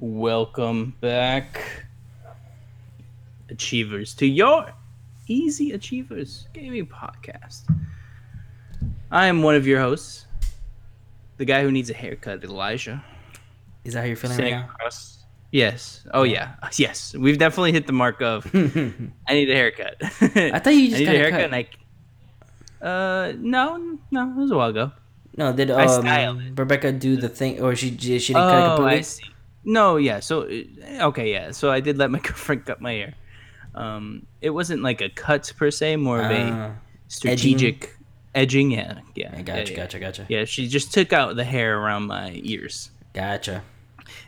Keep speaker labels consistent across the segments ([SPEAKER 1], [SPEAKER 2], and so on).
[SPEAKER 1] Welcome back, Achievers, to your Easy Achievers Gaming Podcast. I am one of your hosts, the guy who needs a haircut, Elijah.
[SPEAKER 2] Is that how you're feeling
[SPEAKER 1] Sitting
[SPEAKER 2] right now?
[SPEAKER 1] across. Yes. Oh yeah. Yes. We've definitely hit the mark of I need a haircut.
[SPEAKER 2] I thought you just
[SPEAKER 1] I need
[SPEAKER 2] got
[SPEAKER 1] a
[SPEAKER 2] a
[SPEAKER 1] haircut.
[SPEAKER 2] cut.
[SPEAKER 1] And I, uh, no, no, it was a while ago.
[SPEAKER 2] No, did
[SPEAKER 1] I
[SPEAKER 2] um, Rebecca do the thing, or she she she didn't cut it
[SPEAKER 1] Oh,
[SPEAKER 2] completely?
[SPEAKER 1] I see. No, yeah. So uh, okay, yeah. So I did let my girlfriend cut my hair. Um, it wasn't like a cut per se, more of a
[SPEAKER 2] Ah,
[SPEAKER 1] strategic edging. Yeah, yeah.
[SPEAKER 2] I gotcha,
[SPEAKER 1] yeah,
[SPEAKER 2] gotcha, gotcha,
[SPEAKER 1] Yeah, she just took out the hair around my ears,
[SPEAKER 2] gotcha.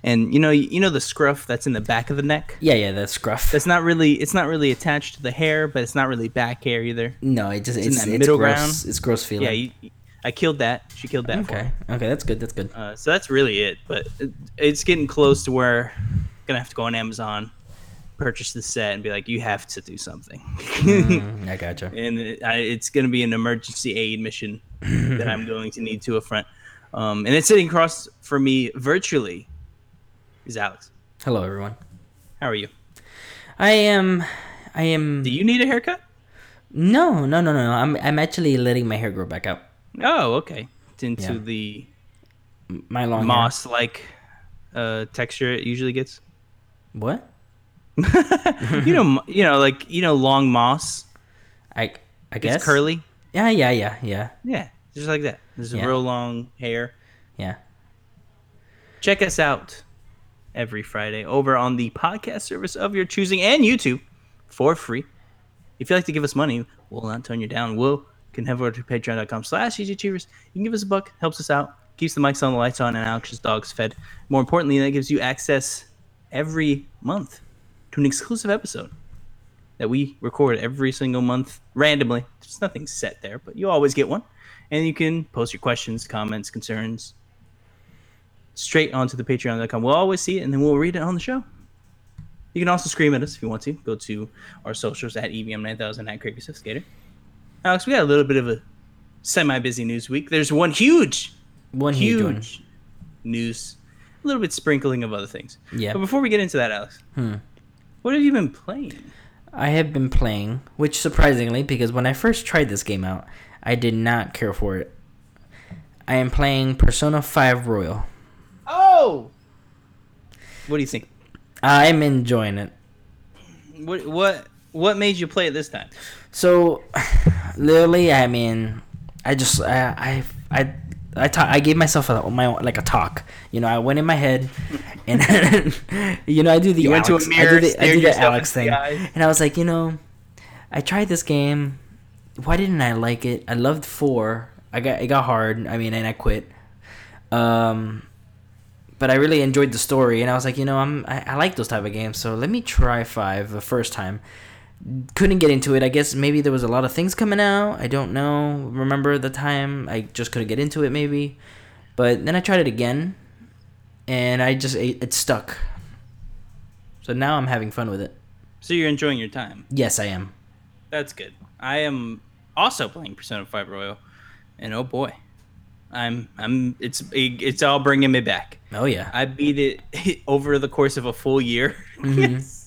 [SPEAKER 1] and you know, you know the scruff that's in the back of the neck.
[SPEAKER 2] Yeah, yeah, that's scruff.
[SPEAKER 1] That's not really. It's not really attached to the hair, but it's not really back hair either.
[SPEAKER 2] no, it just
[SPEAKER 1] in
[SPEAKER 2] it's,
[SPEAKER 1] that
[SPEAKER 2] it's
[SPEAKER 1] middle
[SPEAKER 2] gross.
[SPEAKER 1] ground.
[SPEAKER 2] It's gross feeling.
[SPEAKER 1] Yeah, you, I killed that. She killed that
[SPEAKER 2] okay, okay, that's good. That's good.
[SPEAKER 1] Uh, so that's really it. But it, it's getting close to where I'm gonna have to go on Amazon, purchase the set, and be like, you have to do something.
[SPEAKER 2] Mm, I gotcha.
[SPEAKER 1] and it, I, it's gonna be an emergency aid mission that I'm going to need to affront. Um, and it's sitting across for me virtually. Is Alex?
[SPEAKER 2] Hello, everyone.
[SPEAKER 1] How are you?
[SPEAKER 2] I am, I am.
[SPEAKER 1] Do you need a haircut?
[SPEAKER 2] No, no, no, no. no. I'm I'm actually letting my hair grow back out.
[SPEAKER 1] Oh, okay. It's into
[SPEAKER 2] Yeah.
[SPEAKER 1] the
[SPEAKER 2] My long hair.
[SPEAKER 1] moss-like uh, texture it usually gets.
[SPEAKER 2] What?
[SPEAKER 1] you know, mo- you know, like you know, long moss.
[SPEAKER 2] I I guess
[SPEAKER 1] It's curly.
[SPEAKER 2] Yeah, yeah, yeah, yeah,
[SPEAKER 1] Yeah, just like that. There's
[SPEAKER 2] Yeah.
[SPEAKER 1] real long hair.
[SPEAKER 2] yeah.
[SPEAKER 1] Check us out every Friday over on the podcast service of your choosing and YouTube for free. If you'd like to give us money, we'll not turn you down. We'll can head over to patreon.com slash easyachievers. You can give us a buck, helps us out, keeps the mics on, the lights on, and Alex's dogs fed. More importantly, that gives you access every month to an exclusive episode that we record every single month randomly. There's nothing set there, but you always get one. And you can post your questions, comments, concerns, straight onto the patreon.com. We'll always see it and then we'll read it on the show. You can also scream at us if you want to. Go to our socials at E EVM9000 at Craig Skater. Alex, we got a little bit of a semi busy news week. There's one huge,
[SPEAKER 2] One huge, one.
[SPEAKER 1] news, a little bit sprinkling of other things.
[SPEAKER 2] Yeah.
[SPEAKER 1] But before we get into that, Alex,
[SPEAKER 2] Hmm.
[SPEAKER 1] what have you been playing?
[SPEAKER 2] I have been playing, which surprisingly, because when I first tried this game out, I did not care for it. I am playing Persona 5 Royal.
[SPEAKER 1] Oh! What do you think?
[SPEAKER 2] I'm enjoying it.
[SPEAKER 1] What what what made you play it this time?
[SPEAKER 2] So, literally, I mean, I just I I I I, ta- I gave myself a, my like a talk. You know, I went in my head, and you know, I do the
[SPEAKER 1] You went to a
[SPEAKER 2] Alex,
[SPEAKER 1] mirror,
[SPEAKER 2] I do the, I do the
[SPEAKER 1] yourself
[SPEAKER 2] Alex thing,
[SPEAKER 1] the
[SPEAKER 2] and I was like, you know, I tried this game. Why didn't I like it? I loved four. I got it got hard. I mean, and I quit. Um, but I really enjoyed the story, and I was like, you know, I'm I, I like those type of games, so let me try five the first time. Couldn't get into it. I guess maybe there was a lot of things coming out. I don't know. Remember the time I just couldn't get into it, maybe. But then I tried it again, and I just it, it stuck. So now I'm having fun with it.
[SPEAKER 1] So you're enjoying your time.
[SPEAKER 2] Yes, I am.
[SPEAKER 1] That's good. I am also playing Persona 5 Royal, and oh boy, I'm I'm it's it's all bringing me back.
[SPEAKER 2] Oh yeah.
[SPEAKER 1] I beat it over the course of a full year.
[SPEAKER 2] Mhm.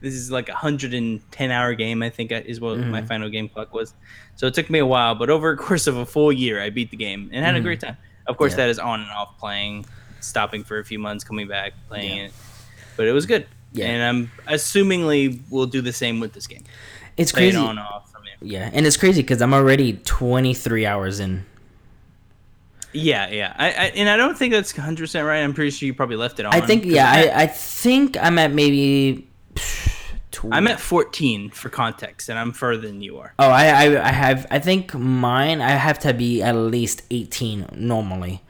[SPEAKER 1] This is like a hundred and ten hour game. I think is what my
[SPEAKER 2] Mhm.
[SPEAKER 1] final game clock was. So it took me a while, but over a course of a full year, I beat the game and had a
[SPEAKER 2] Mhm.
[SPEAKER 1] great time. Of course,
[SPEAKER 2] Yeah.
[SPEAKER 1] that is on and off playing, stopping for a few months, coming back, playing
[SPEAKER 2] Yeah.
[SPEAKER 1] it. But it was good.
[SPEAKER 2] Yeah.
[SPEAKER 1] And I'm assumingly we'll do the same with this game.
[SPEAKER 2] It's
[SPEAKER 1] Play it
[SPEAKER 2] crazy.
[SPEAKER 1] on and off it.
[SPEAKER 2] Yeah, and it's crazy because I'm already 23 hours in.
[SPEAKER 1] Yeah, yeah. I, I and I don't think that's 100 percent right. I'm pretty sure you probably left it on.
[SPEAKER 2] I think yeah, I, I think I'm at maybe. Tw-
[SPEAKER 1] I'm at 14 for context, and I'm further than you are.
[SPEAKER 2] Oh, I, I I have I think mine I have to be at least 18 normally.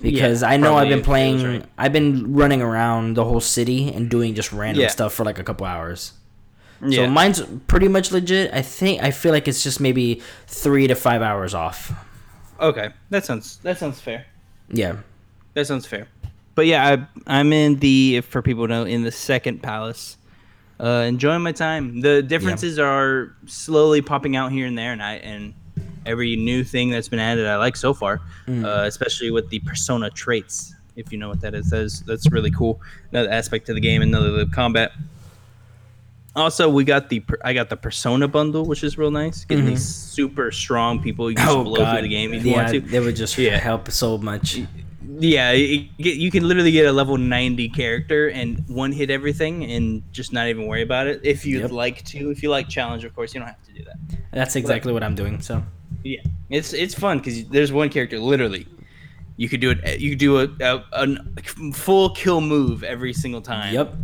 [SPEAKER 2] Because
[SPEAKER 1] Yeah,
[SPEAKER 2] I know I've been playing
[SPEAKER 1] right.
[SPEAKER 2] I've been running around the whole city and doing just random
[SPEAKER 1] Yeah.
[SPEAKER 2] stuff for like a couple hours.
[SPEAKER 1] Yeah.
[SPEAKER 2] So mine's pretty much legit. I think I feel like it's just maybe 3 to 5 hours off.
[SPEAKER 1] okay, that sounds that sounds fair.
[SPEAKER 2] Yeah.
[SPEAKER 1] That sounds fair. But yeah, I, I'm in the if for people to know in the second palace, uh, enjoying my time. The differences are slowly popping out here and there, and I and every new thing that's been added I like so far,
[SPEAKER 2] Mm.
[SPEAKER 1] uh, especially with the persona traits if you know what that is. That is that's really cool. Another aspect to the game, another the combat. Also, we got the I got the Persona bundle, which is real nice. Getting these super strong people you can just blow through the game if you
[SPEAKER 2] Oh,
[SPEAKER 1] want to.
[SPEAKER 2] they would just
[SPEAKER 1] Yeah.
[SPEAKER 2] help so much.
[SPEAKER 1] Yeah, you, you can literally get a level 90 character and one hit everything and just not even worry about it. If you'd
[SPEAKER 2] Yep.
[SPEAKER 1] like to, if you like challenge, of course, you don't have to do that.
[SPEAKER 2] That's exactly what I'm doing. So
[SPEAKER 1] Yeah, it's it's fun because there's one character literally. You could do it. Eh, you could do a, a, a full kill move every single time.
[SPEAKER 2] yep.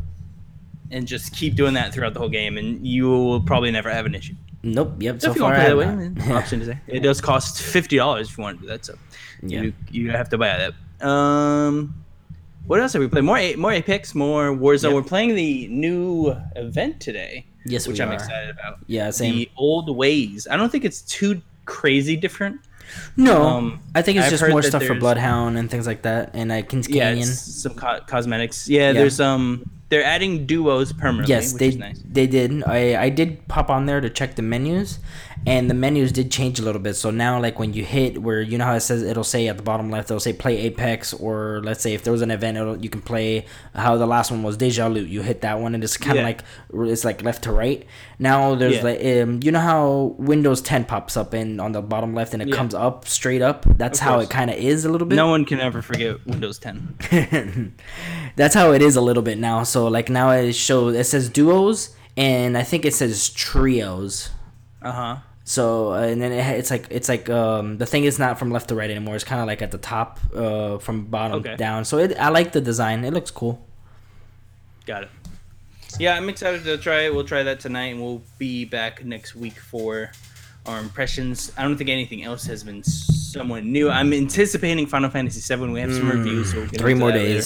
[SPEAKER 1] And just keep doing that throughout the whole game, and you will probably never have an issue.
[SPEAKER 2] Nope. Yep. So
[SPEAKER 1] if you
[SPEAKER 2] far,
[SPEAKER 1] want to play that way, option to say. It does cost fifty dollars if you want to do that. So
[SPEAKER 2] Yeah.
[SPEAKER 1] you you have to buy that. Um, what else have we played? More A- more Apex, more Warzone.
[SPEAKER 2] Yep.
[SPEAKER 1] We're playing the new event today,
[SPEAKER 2] Yes,
[SPEAKER 1] which I'm
[SPEAKER 2] are.
[SPEAKER 1] excited about.
[SPEAKER 2] Yeah. Same.
[SPEAKER 1] The old ways. I don't think it's too crazy different.
[SPEAKER 2] no,
[SPEAKER 1] um,
[SPEAKER 2] I think it's
[SPEAKER 1] I've
[SPEAKER 2] just more stuff for Bloodhound and things like that, and like Kings
[SPEAKER 1] Yeah,
[SPEAKER 2] Canyon.
[SPEAKER 1] it's some co- cosmetics. Yeah,
[SPEAKER 2] Yeah.
[SPEAKER 1] there's um, they're adding duos permanently.
[SPEAKER 2] Yes,
[SPEAKER 1] which
[SPEAKER 2] they
[SPEAKER 1] is nice.
[SPEAKER 2] they did. I I did pop on there to check the menus, and the menus did change a little bit. So now, like when you hit where you know how it says it'll say at the bottom left, it'll say play Apex, or let's say if there was an event, it'll, you can play how the last one was Deja Loot. You hit that one, and it's kind of
[SPEAKER 1] Yeah.
[SPEAKER 2] like it's like left to right. Now there's
[SPEAKER 1] Yeah.
[SPEAKER 2] like um, you know how Windows 10 pops up and on the bottom left, and it
[SPEAKER 1] Yeah.
[SPEAKER 2] comes up straight up. That's how it kind of is a little bit.
[SPEAKER 1] No one can ever forget Windows 10.
[SPEAKER 2] That's how it is a little bit now. So like now it shows it says duos and I think it says trios.
[SPEAKER 1] Uh huh.
[SPEAKER 2] So uh, and then it, it's like it's like um the thing is not from left to right anymore. It's kind of like at the top uh from bottom
[SPEAKER 1] Okay.
[SPEAKER 2] down. So it I like the design. It looks cool.
[SPEAKER 1] Got it. Yeah, I'm excited to try it. We'll try that tonight, and we'll be back next week for our impressions. I don't think anything else has been somewhat new. I'm anticipating Final Fantasy VII. We have some reviews. So we'll
[SPEAKER 2] Mm, Three more
[SPEAKER 1] that later.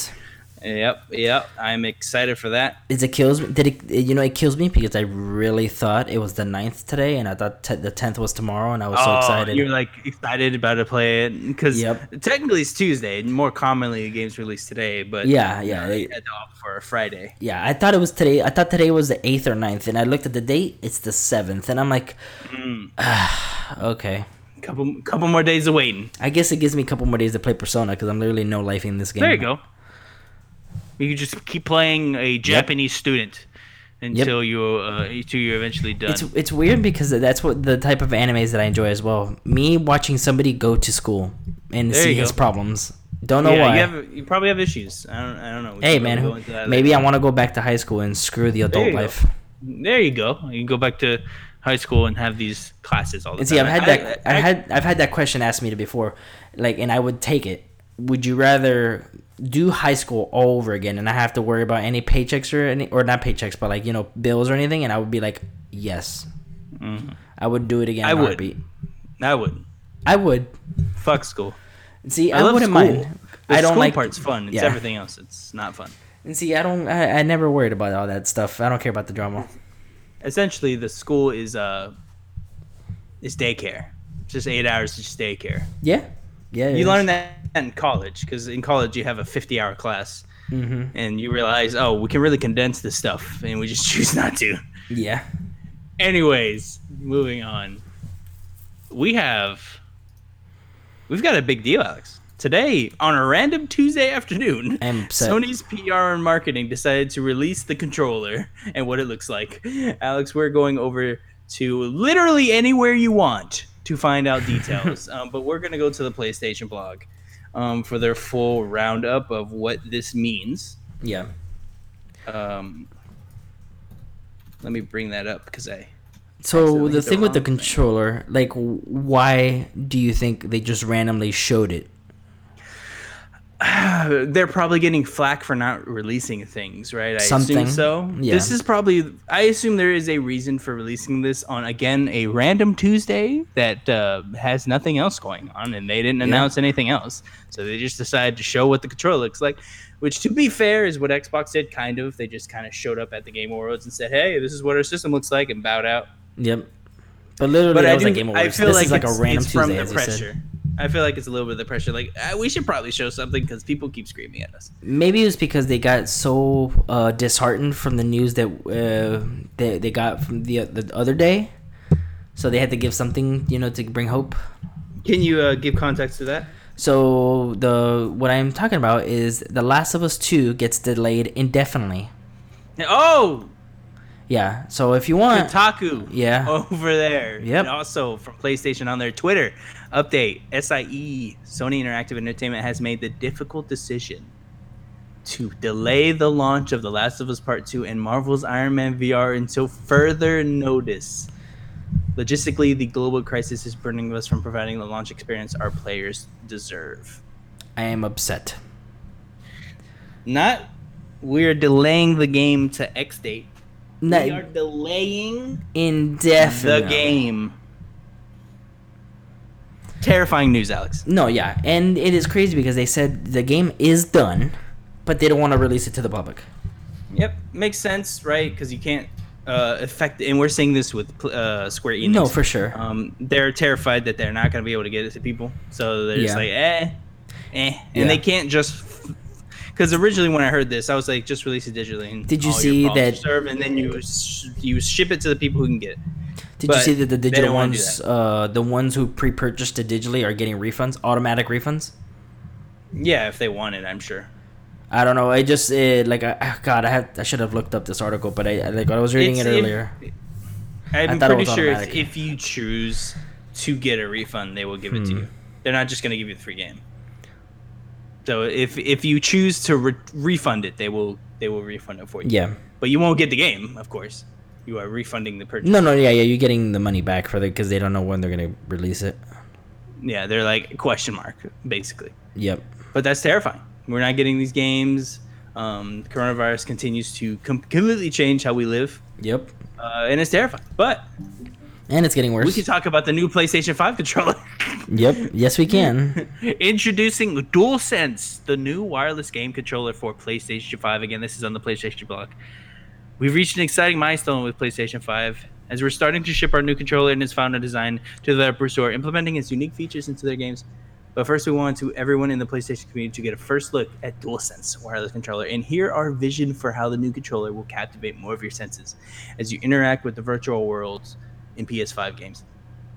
[SPEAKER 1] Yep, yep. I'm excited for that.
[SPEAKER 2] Is it kills me? Did it? You know, it kills me because I really thought it was the 9th today, and I thought te- the tenth was tomorrow, and I was so
[SPEAKER 1] Oh,
[SPEAKER 2] excited.
[SPEAKER 1] You're like excited about to play it because
[SPEAKER 2] Yep.
[SPEAKER 1] technically it's Tuesday. More commonly, the game's released today, but
[SPEAKER 2] Yeah, yeah,
[SPEAKER 1] they had for a Friday.
[SPEAKER 2] Yeah, I thought it was today. I thought today was the eighth or 9th, and I looked at the date. It's the seventh, and I'm like,
[SPEAKER 1] Mm.
[SPEAKER 2] okay.
[SPEAKER 1] Couple, couple more days of waiting.
[SPEAKER 2] I guess it gives me a couple more days to play Persona because I'm literally no life in this game.
[SPEAKER 1] There you go. You can just keep playing a Japanese student until you uh, until you're eventually done.
[SPEAKER 2] It's it's weird because that's what the type of animes that I enjoy as well. Me watching somebody go to school and
[SPEAKER 1] There
[SPEAKER 2] see his problems. Don't know
[SPEAKER 1] yeah,
[SPEAKER 2] why.
[SPEAKER 1] you have you probably have issues. I don't I don't know. We
[SPEAKER 2] hey man, who, maybe. I want to go back to high school and screw the adult
[SPEAKER 1] go.
[SPEAKER 2] life.
[SPEAKER 1] There you go. You can go back to high school and have these classes all the
[SPEAKER 2] And see,
[SPEAKER 1] time.
[SPEAKER 2] I've had
[SPEAKER 1] I-
[SPEAKER 2] that.
[SPEAKER 1] I-
[SPEAKER 2] I, have had I've had that question asked me before, like, and I would take it. Would you rather do high school all over again and I have to worry about any paychecks or any or not paychecks, but like you know bills or anything? And I would be like, yes, I would do it again.
[SPEAKER 1] Mm-hmm. I would.
[SPEAKER 2] heartbeat.
[SPEAKER 1] I would.
[SPEAKER 2] I would.
[SPEAKER 1] Fuck school.
[SPEAKER 2] See,
[SPEAKER 1] I
[SPEAKER 2] I,
[SPEAKER 1] love
[SPEAKER 2] wouldn't
[SPEAKER 1] school.
[SPEAKER 2] mind.
[SPEAKER 1] The
[SPEAKER 2] I don't
[SPEAKER 1] school
[SPEAKER 2] like
[SPEAKER 1] part's fun. It's
[SPEAKER 2] yeah.
[SPEAKER 1] everything else. It's not fun.
[SPEAKER 2] And see, I don't. I, I never worried about all that stuff. I don't care about the drama.
[SPEAKER 1] Essentially, the school is uh is daycare. It's just eight hours of just daycare.
[SPEAKER 2] Yeah, yeah.
[SPEAKER 1] You learn that in college because in college you have a 50 hour class
[SPEAKER 2] Mhm.
[SPEAKER 1] and you realize, oh, we can really condense this stuff and we just choose not to.
[SPEAKER 2] Yeah.
[SPEAKER 1] Anyways, moving on. We have we've got a big deal, Alex. Today, on a random Tuesday afternoon. Sony's PR and marketing decided to release the controller and what it looks like. Alex, we're going over to literally anywhere you want to find out details, um, but we're going to go to the PlayStation blog um, for their full roundup of what this means.
[SPEAKER 2] Yeah.
[SPEAKER 1] Um, let me bring that up because I
[SPEAKER 2] So the thing with the
[SPEAKER 1] wrong thing.
[SPEAKER 2] controller, like, why do you think they just randomly showed it?
[SPEAKER 1] they're probably getting flack for not releasing things, right? I
[SPEAKER 2] Something.
[SPEAKER 1] assume so.
[SPEAKER 2] Yeah.
[SPEAKER 1] This is probably. I assume there is a reason for releasing this on again a random Tuesday that uh, has nothing else going on, and they didn't announce anything else, so they just decided to show what the controller looks like. Which, to be fair, is what Xbox did. Kind of, they just kind of showed up at the Game Awards and said, "Hey, this is what our system looks like," and bowed out.
[SPEAKER 2] Yep. But literally,
[SPEAKER 1] But
[SPEAKER 2] that
[SPEAKER 1] I,
[SPEAKER 2] was
[SPEAKER 1] do,
[SPEAKER 2] like Game
[SPEAKER 1] I
[SPEAKER 2] Awards.
[SPEAKER 1] feel
[SPEAKER 2] this
[SPEAKER 1] like
[SPEAKER 2] is like
[SPEAKER 1] it's,
[SPEAKER 2] a random
[SPEAKER 1] it's from
[SPEAKER 2] Tuesday,
[SPEAKER 1] the pressure.
[SPEAKER 2] said.
[SPEAKER 1] I feel like it's a little bit of the pressure. Like uh, we should probably show something because people keep screaming at us.
[SPEAKER 2] Maybe it was because they got so uh, disheartened from the news that uh, they they got from the the other day, so they had to give something, you know, to bring hope.
[SPEAKER 1] Can you uh, give context to that?
[SPEAKER 2] So the what I'm talking about is The Last of Us 2 gets delayed indefinitely.
[SPEAKER 1] Oh,
[SPEAKER 2] Yeah. So if you want,
[SPEAKER 1] Kotaku.
[SPEAKER 2] Yeah.
[SPEAKER 1] Over there.
[SPEAKER 2] Yep.
[SPEAKER 1] And also from PlayStation on their Twitter update, SIE, Sony Interactive Entertainment has made the difficult decision to delay the launch of The Last of Us Part 2 and Marvel's Iron Man VR until further notice. Logistically, the global crisis is burning us from providing the launch experience our players deserve.
[SPEAKER 2] I am upset.
[SPEAKER 1] Not we're delaying the game to X date.
[SPEAKER 2] No,
[SPEAKER 1] we are delaying
[SPEAKER 2] indefinitely.
[SPEAKER 1] the game. Terrifying news, Alex.
[SPEAKER 2] No, yeah, and it is crazy because they said the game is done, but they don't want to release it to the public.
[SPEAKER 1] Yep, makes sense, right? Because you can't uh, affect, and we're seeing this with uh, Square Enix.
[SPEAKER 2] No, for sure.
[SPEAKER 1] Um, they're terrified that they're not going to be able to get it to people, so they're just like, eh, eh, and
[SPEAKER 2] Yeah.
[SPEAKER 1] they can't just. Because originally, when I heard this, I was like, just release it digitally. And
[SPEAKER 2] Did you see that-
[SPEAKER 1] are Served, and then you you ship it to the people who can get it.
[SPEAKER 2] Did
[SPEAKER 1] But
[SPEAKER 2] you see that the digital
[SPEAKER 1] don't wanna do
[SPEAKER 2] ones, uh, the ones who pre-purchased it digitally, are getting refunds, automatic refunds?
[SPEAKER 1] Yeah, if they want it, I'm sure.
[SPEAKER 2] I don't know. I just it, like I, ah, God, I have I should have looked up this article, but I I- like I was reading
[SPEAKER 1] It's-
[SPEAKER 2] it
[SPEAKER 1] if-
[SPEAKER 2] earlier.
[SPEAKER 1] I'm
[SPEAKER 2] thought
[SPEAKER 1] pretty sure if, if you choose to get a refund, they will give it to
[SPEAKER 2] Hmm.
[SPEAKER 1] you. They're not just going to give you the free game. So if if you choose to re- refund it, they will they will refund it for you.
[SPEAKER 2] Yeah.
[SPEAKER 1] But you won't get the game, of course. You are refunding the purchase.
[SPEAKER 2] No, no, yeah, yeah. You're getting the money back for the because they don't know when they're gonna release it.
[SPEAKER 1] Yeah, they're like question mark basically.
[SPEAKER 2] Yep.
[SPEAKER 1] But that's terrifying. We're not getting these games. Um, coronavirus continues to com- completely change how we live,
[SPEAKER 2] Yep.
[SPEAKER 1] uh, and it's terrifying. But
[SPEAKER 2] And it's getting worse.
[SPEAKER 1] we can talk about the new PlayStation Five controller.
[SPEAKER 2] Yep. Yes, we can.
[SPEAKER 1] Introducing DualSense, the new wireless game controller for PlayStation 5. Again, this is on the PlayStation blog. We've reached an exciting milestone with PlayStation 5 as we're starting to ship our new controller and its found and design to the developers who are implementing its unique features into their games. But first, we want to everyone in the PlayStation community to get a first look at DualSense wireless controller and hear our vision for how the new controller will captivate more of your senses as you interact with the virtual worlds in PS5 games.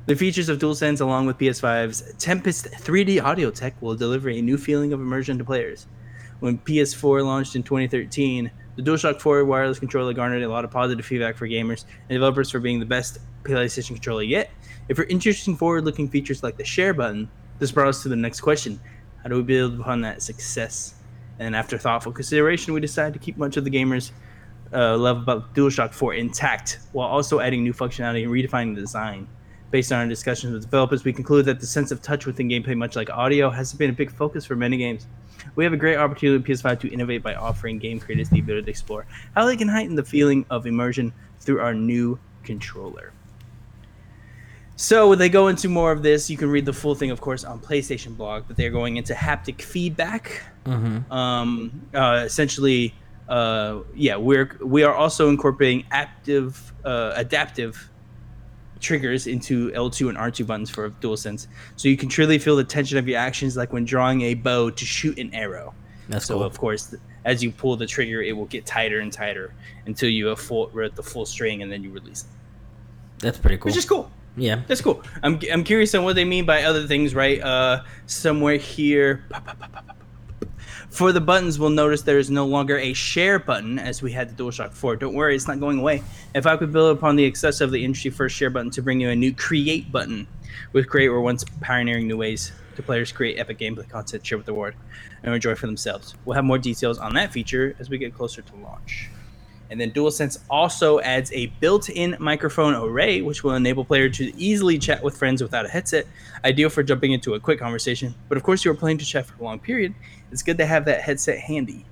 [SPEAKER 1] The features of DualSense, along with PS5's Tempest 3D audio tech, will deliver a new feeling of immersion to players. When PS4 launched in 2013, the DualShock 4 wireless controller garnered a lot of positive feedback for gamers and developers for being the best PlayStation controller yet. If you're interested in forward-looking features like the share button, this brought us to the next question: How do we build upon that success? And after thoughtful consideration, we decided to keep much of the gamers' uh, love about DualShock 4 intact, while also adding new functionality and redefining the design. Based on our discussions with developers, we conclude that the sense of touch within gameplay, much like audio, has been a big focus for many games. We have a great opportunity with PS5 to innovate by offering game creators the ability to explore how they can heighten the feeling of immersion through our new controller. So when they go into more of this. You can read the full thing, of course, on PlayStation blog, but they're going into haptic feedback
[SPEAKER 2] Mm-hmm.
[SPEAKER 1] um, uh, essentially, uh, yeah, we're we are also incorporating active, uh, adaptive triggers into L2 and R2 buttons for DualSense, so you can truly feel the tension of your actions, like when drawing a bow to shoot an arrow.
[SPEAKER 2] That's
[SPEAKER 1] So
[SPEAKER 2] cool.
[SPEAKER 1] of course, as you pull the trigger, it will get tighter and tighter until you have full, at the full string, and then you release it,
[SPEAKER 2] That's pretty cool.
[SPEAKER 1] which is cool.
[SPEAKER 2] yeah.
[SPEAKER 1] That's cool. I'm, I'm curious on what they mean by other things, right? Uh, somewhere here. pa, pa, pa. For the buttons, we'll notice there is no longer a share button as we had the DualShock 4. Don't worry, it's not going away. If I could build upon the success of the industry first share button to bring you a new create button, with Create we're once pioneering new ways to players create epic gameplay content, share with the world, and enjoy for themselves. We'll have more details on that feature as we get closer to launch. And then DualSense also adds a built-in microphone array, which will enable player to easily chat with friends without a headset, ideal for jumping into a quick conversation. But of course, you are planning to chat for a long period. It's good to have that headset handy.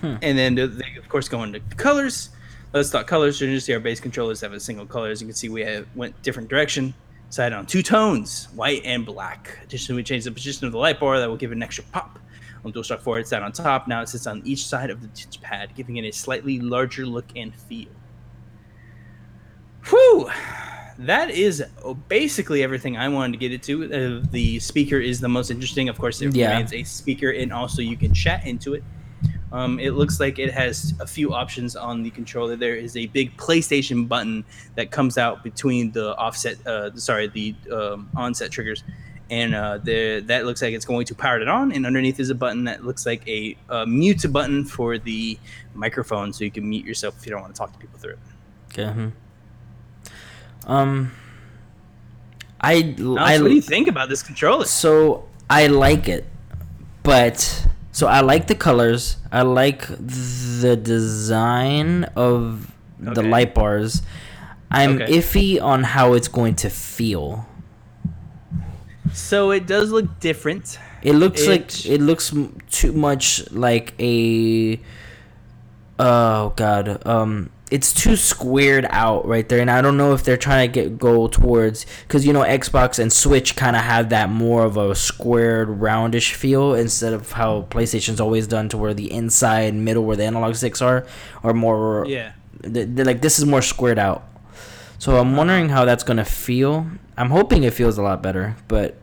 [SPEAKER 2] Hmm.
[SPEAKER 1] And then they, of course, go into colors. Let's talk colors. You just see our base controllers have a single color. As you can see, we have went different direction. Decided on two tones, white and black. Additionally, we changed the position of the light bar that will give it an extra pop. On DualShock 4, it sat on top. Now it sits on each side of the touch pad, giving it a slightly larger look and feel. Whew! That is basically everything I wanted to get into. Uh, the speaker is the most interesting. Of course, it
[SPEAKER 2] Yeah.
[SPEAKER 1] remains a speaker, and also you can chat into it. Um, it looks like it has a few options on the controller. There is a big PlayStation button that comes out between the offset, uh, sorry, the um, onset triggers, and uh, the that looks like it's going to power it on. And underneath is a button that looks like a, a mute button for the microphone, so you can mute yourself if you don't want to talk to people through it.
[SPEAKER 2] Okay. hmm. Um. I
[SPEAKER 1] Alex,
[SPEAKER 2] I
[SPEAKER 1] what do you think about this controller?
[SPEAKER 2] so I like it, but so I like the colors. I like the design of the light bars. I'm
[SPEAKER 1] Okay.
[SPEAKER 2] iffy on how it's going to feel.
[SPEAKER 1] So it does look different.
[SPEAKER 2] It looks
[SPEAKER 1] It-
[SPEAKER 2] like it looks too much like a. Oh God, um, it's too squared out right there, and I don't know if they're trying to get go towards because you know Xbox and Switch kind of have that more of a squared, roundish feel instead of how PlayStation's always done to where the inside, middle, where the analog sticks are, are more.
[SPEAKER 1] Yeah.
[SPEAKER 2] they're like this is more squared out. So I'm uh-huh. wondering how that's gonna feel. I'm hoping it feels a lot better, but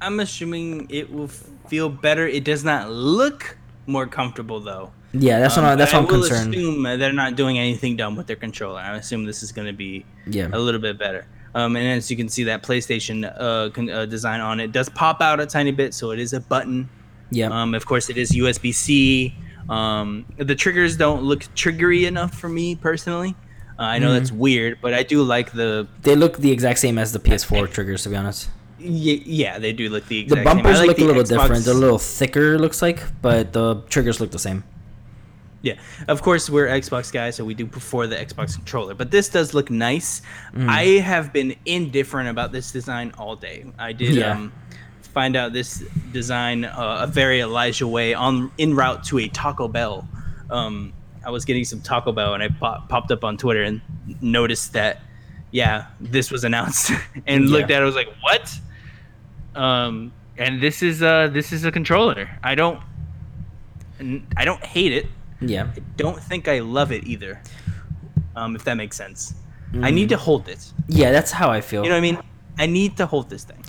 [SPEAKER 1] I'm assuming it will feel better. It does not look more comfortable though.
[SPEAKER 2] Yeah, that's
[SPEAKER 1] Um,
[SPEAKER 2] what I, that's what I'm
[SPEAKER 1] I will
[SPEAKER 2] concerned.
[SPEAKER 1] assume they're not doing anything dumb with their controller. I assume this is going to be
[SPEAKER 2] Yeah.
[SPEAKER 1] a little bit better. Um, and as you can see, that PlayStation uh, con- uh, design on it does pop out a tiny bit, so it is a button.
[SPEAKER 2] Yeah.
[SPEAKER 1] Um, of course, it is USB C. Um, the triggers don't look triggery enough for me personally. Uh, I know
[SPEAKER 2] Mhm.
[SPEAKER 1] that's weird, but I do like the.
[SPEAKER 2] They look the exact same as the PS4 triggers, to be honest.
[SPEAKER 1] y- Yeah, they do look the
[SPEAKER 2] The
[SPEAKER 1] exact same. I
[SPEAKER 2] bumpers
[SPEAKER 1] like
[SPEAKER 2] look a little
[SPEAKER 1] Xbox-
[SPEAKER 2] different. They're a little thicker, looks like, but the triggers look the same.
[SPEAKER 1] Yeah, of course we're Xbox guys, so we do prefer the Xbox controller. But this does look nice.
[SPEAKER 2] Mm.
[SPEAKER 1] I have been indifferent about this design all day. I did
[SPEAKER 2] Yeah.
[SPEAKER 1] um, find out this design uh, a very Elijah way on in route to a Taco Bell. Um, I was getting some Taco Bell and I pop, popped up on Twitter and noticed that yeah, this was announced and looked at it. I was like, what? Um, and this is uh this is a controller. I don't I don't hate it.
[SPEAKER 2] Yeah.
[SPEAKER 1] I don't think I love it either. Um, if that makes sense.
[SPEAKER 2] Mm.
[SPEAKER 1] I need to hold it.
[SPEAKER 2] Yeah, that's how I feel.
[SPEAKER 1] You know what I mean? I need to hold this thing.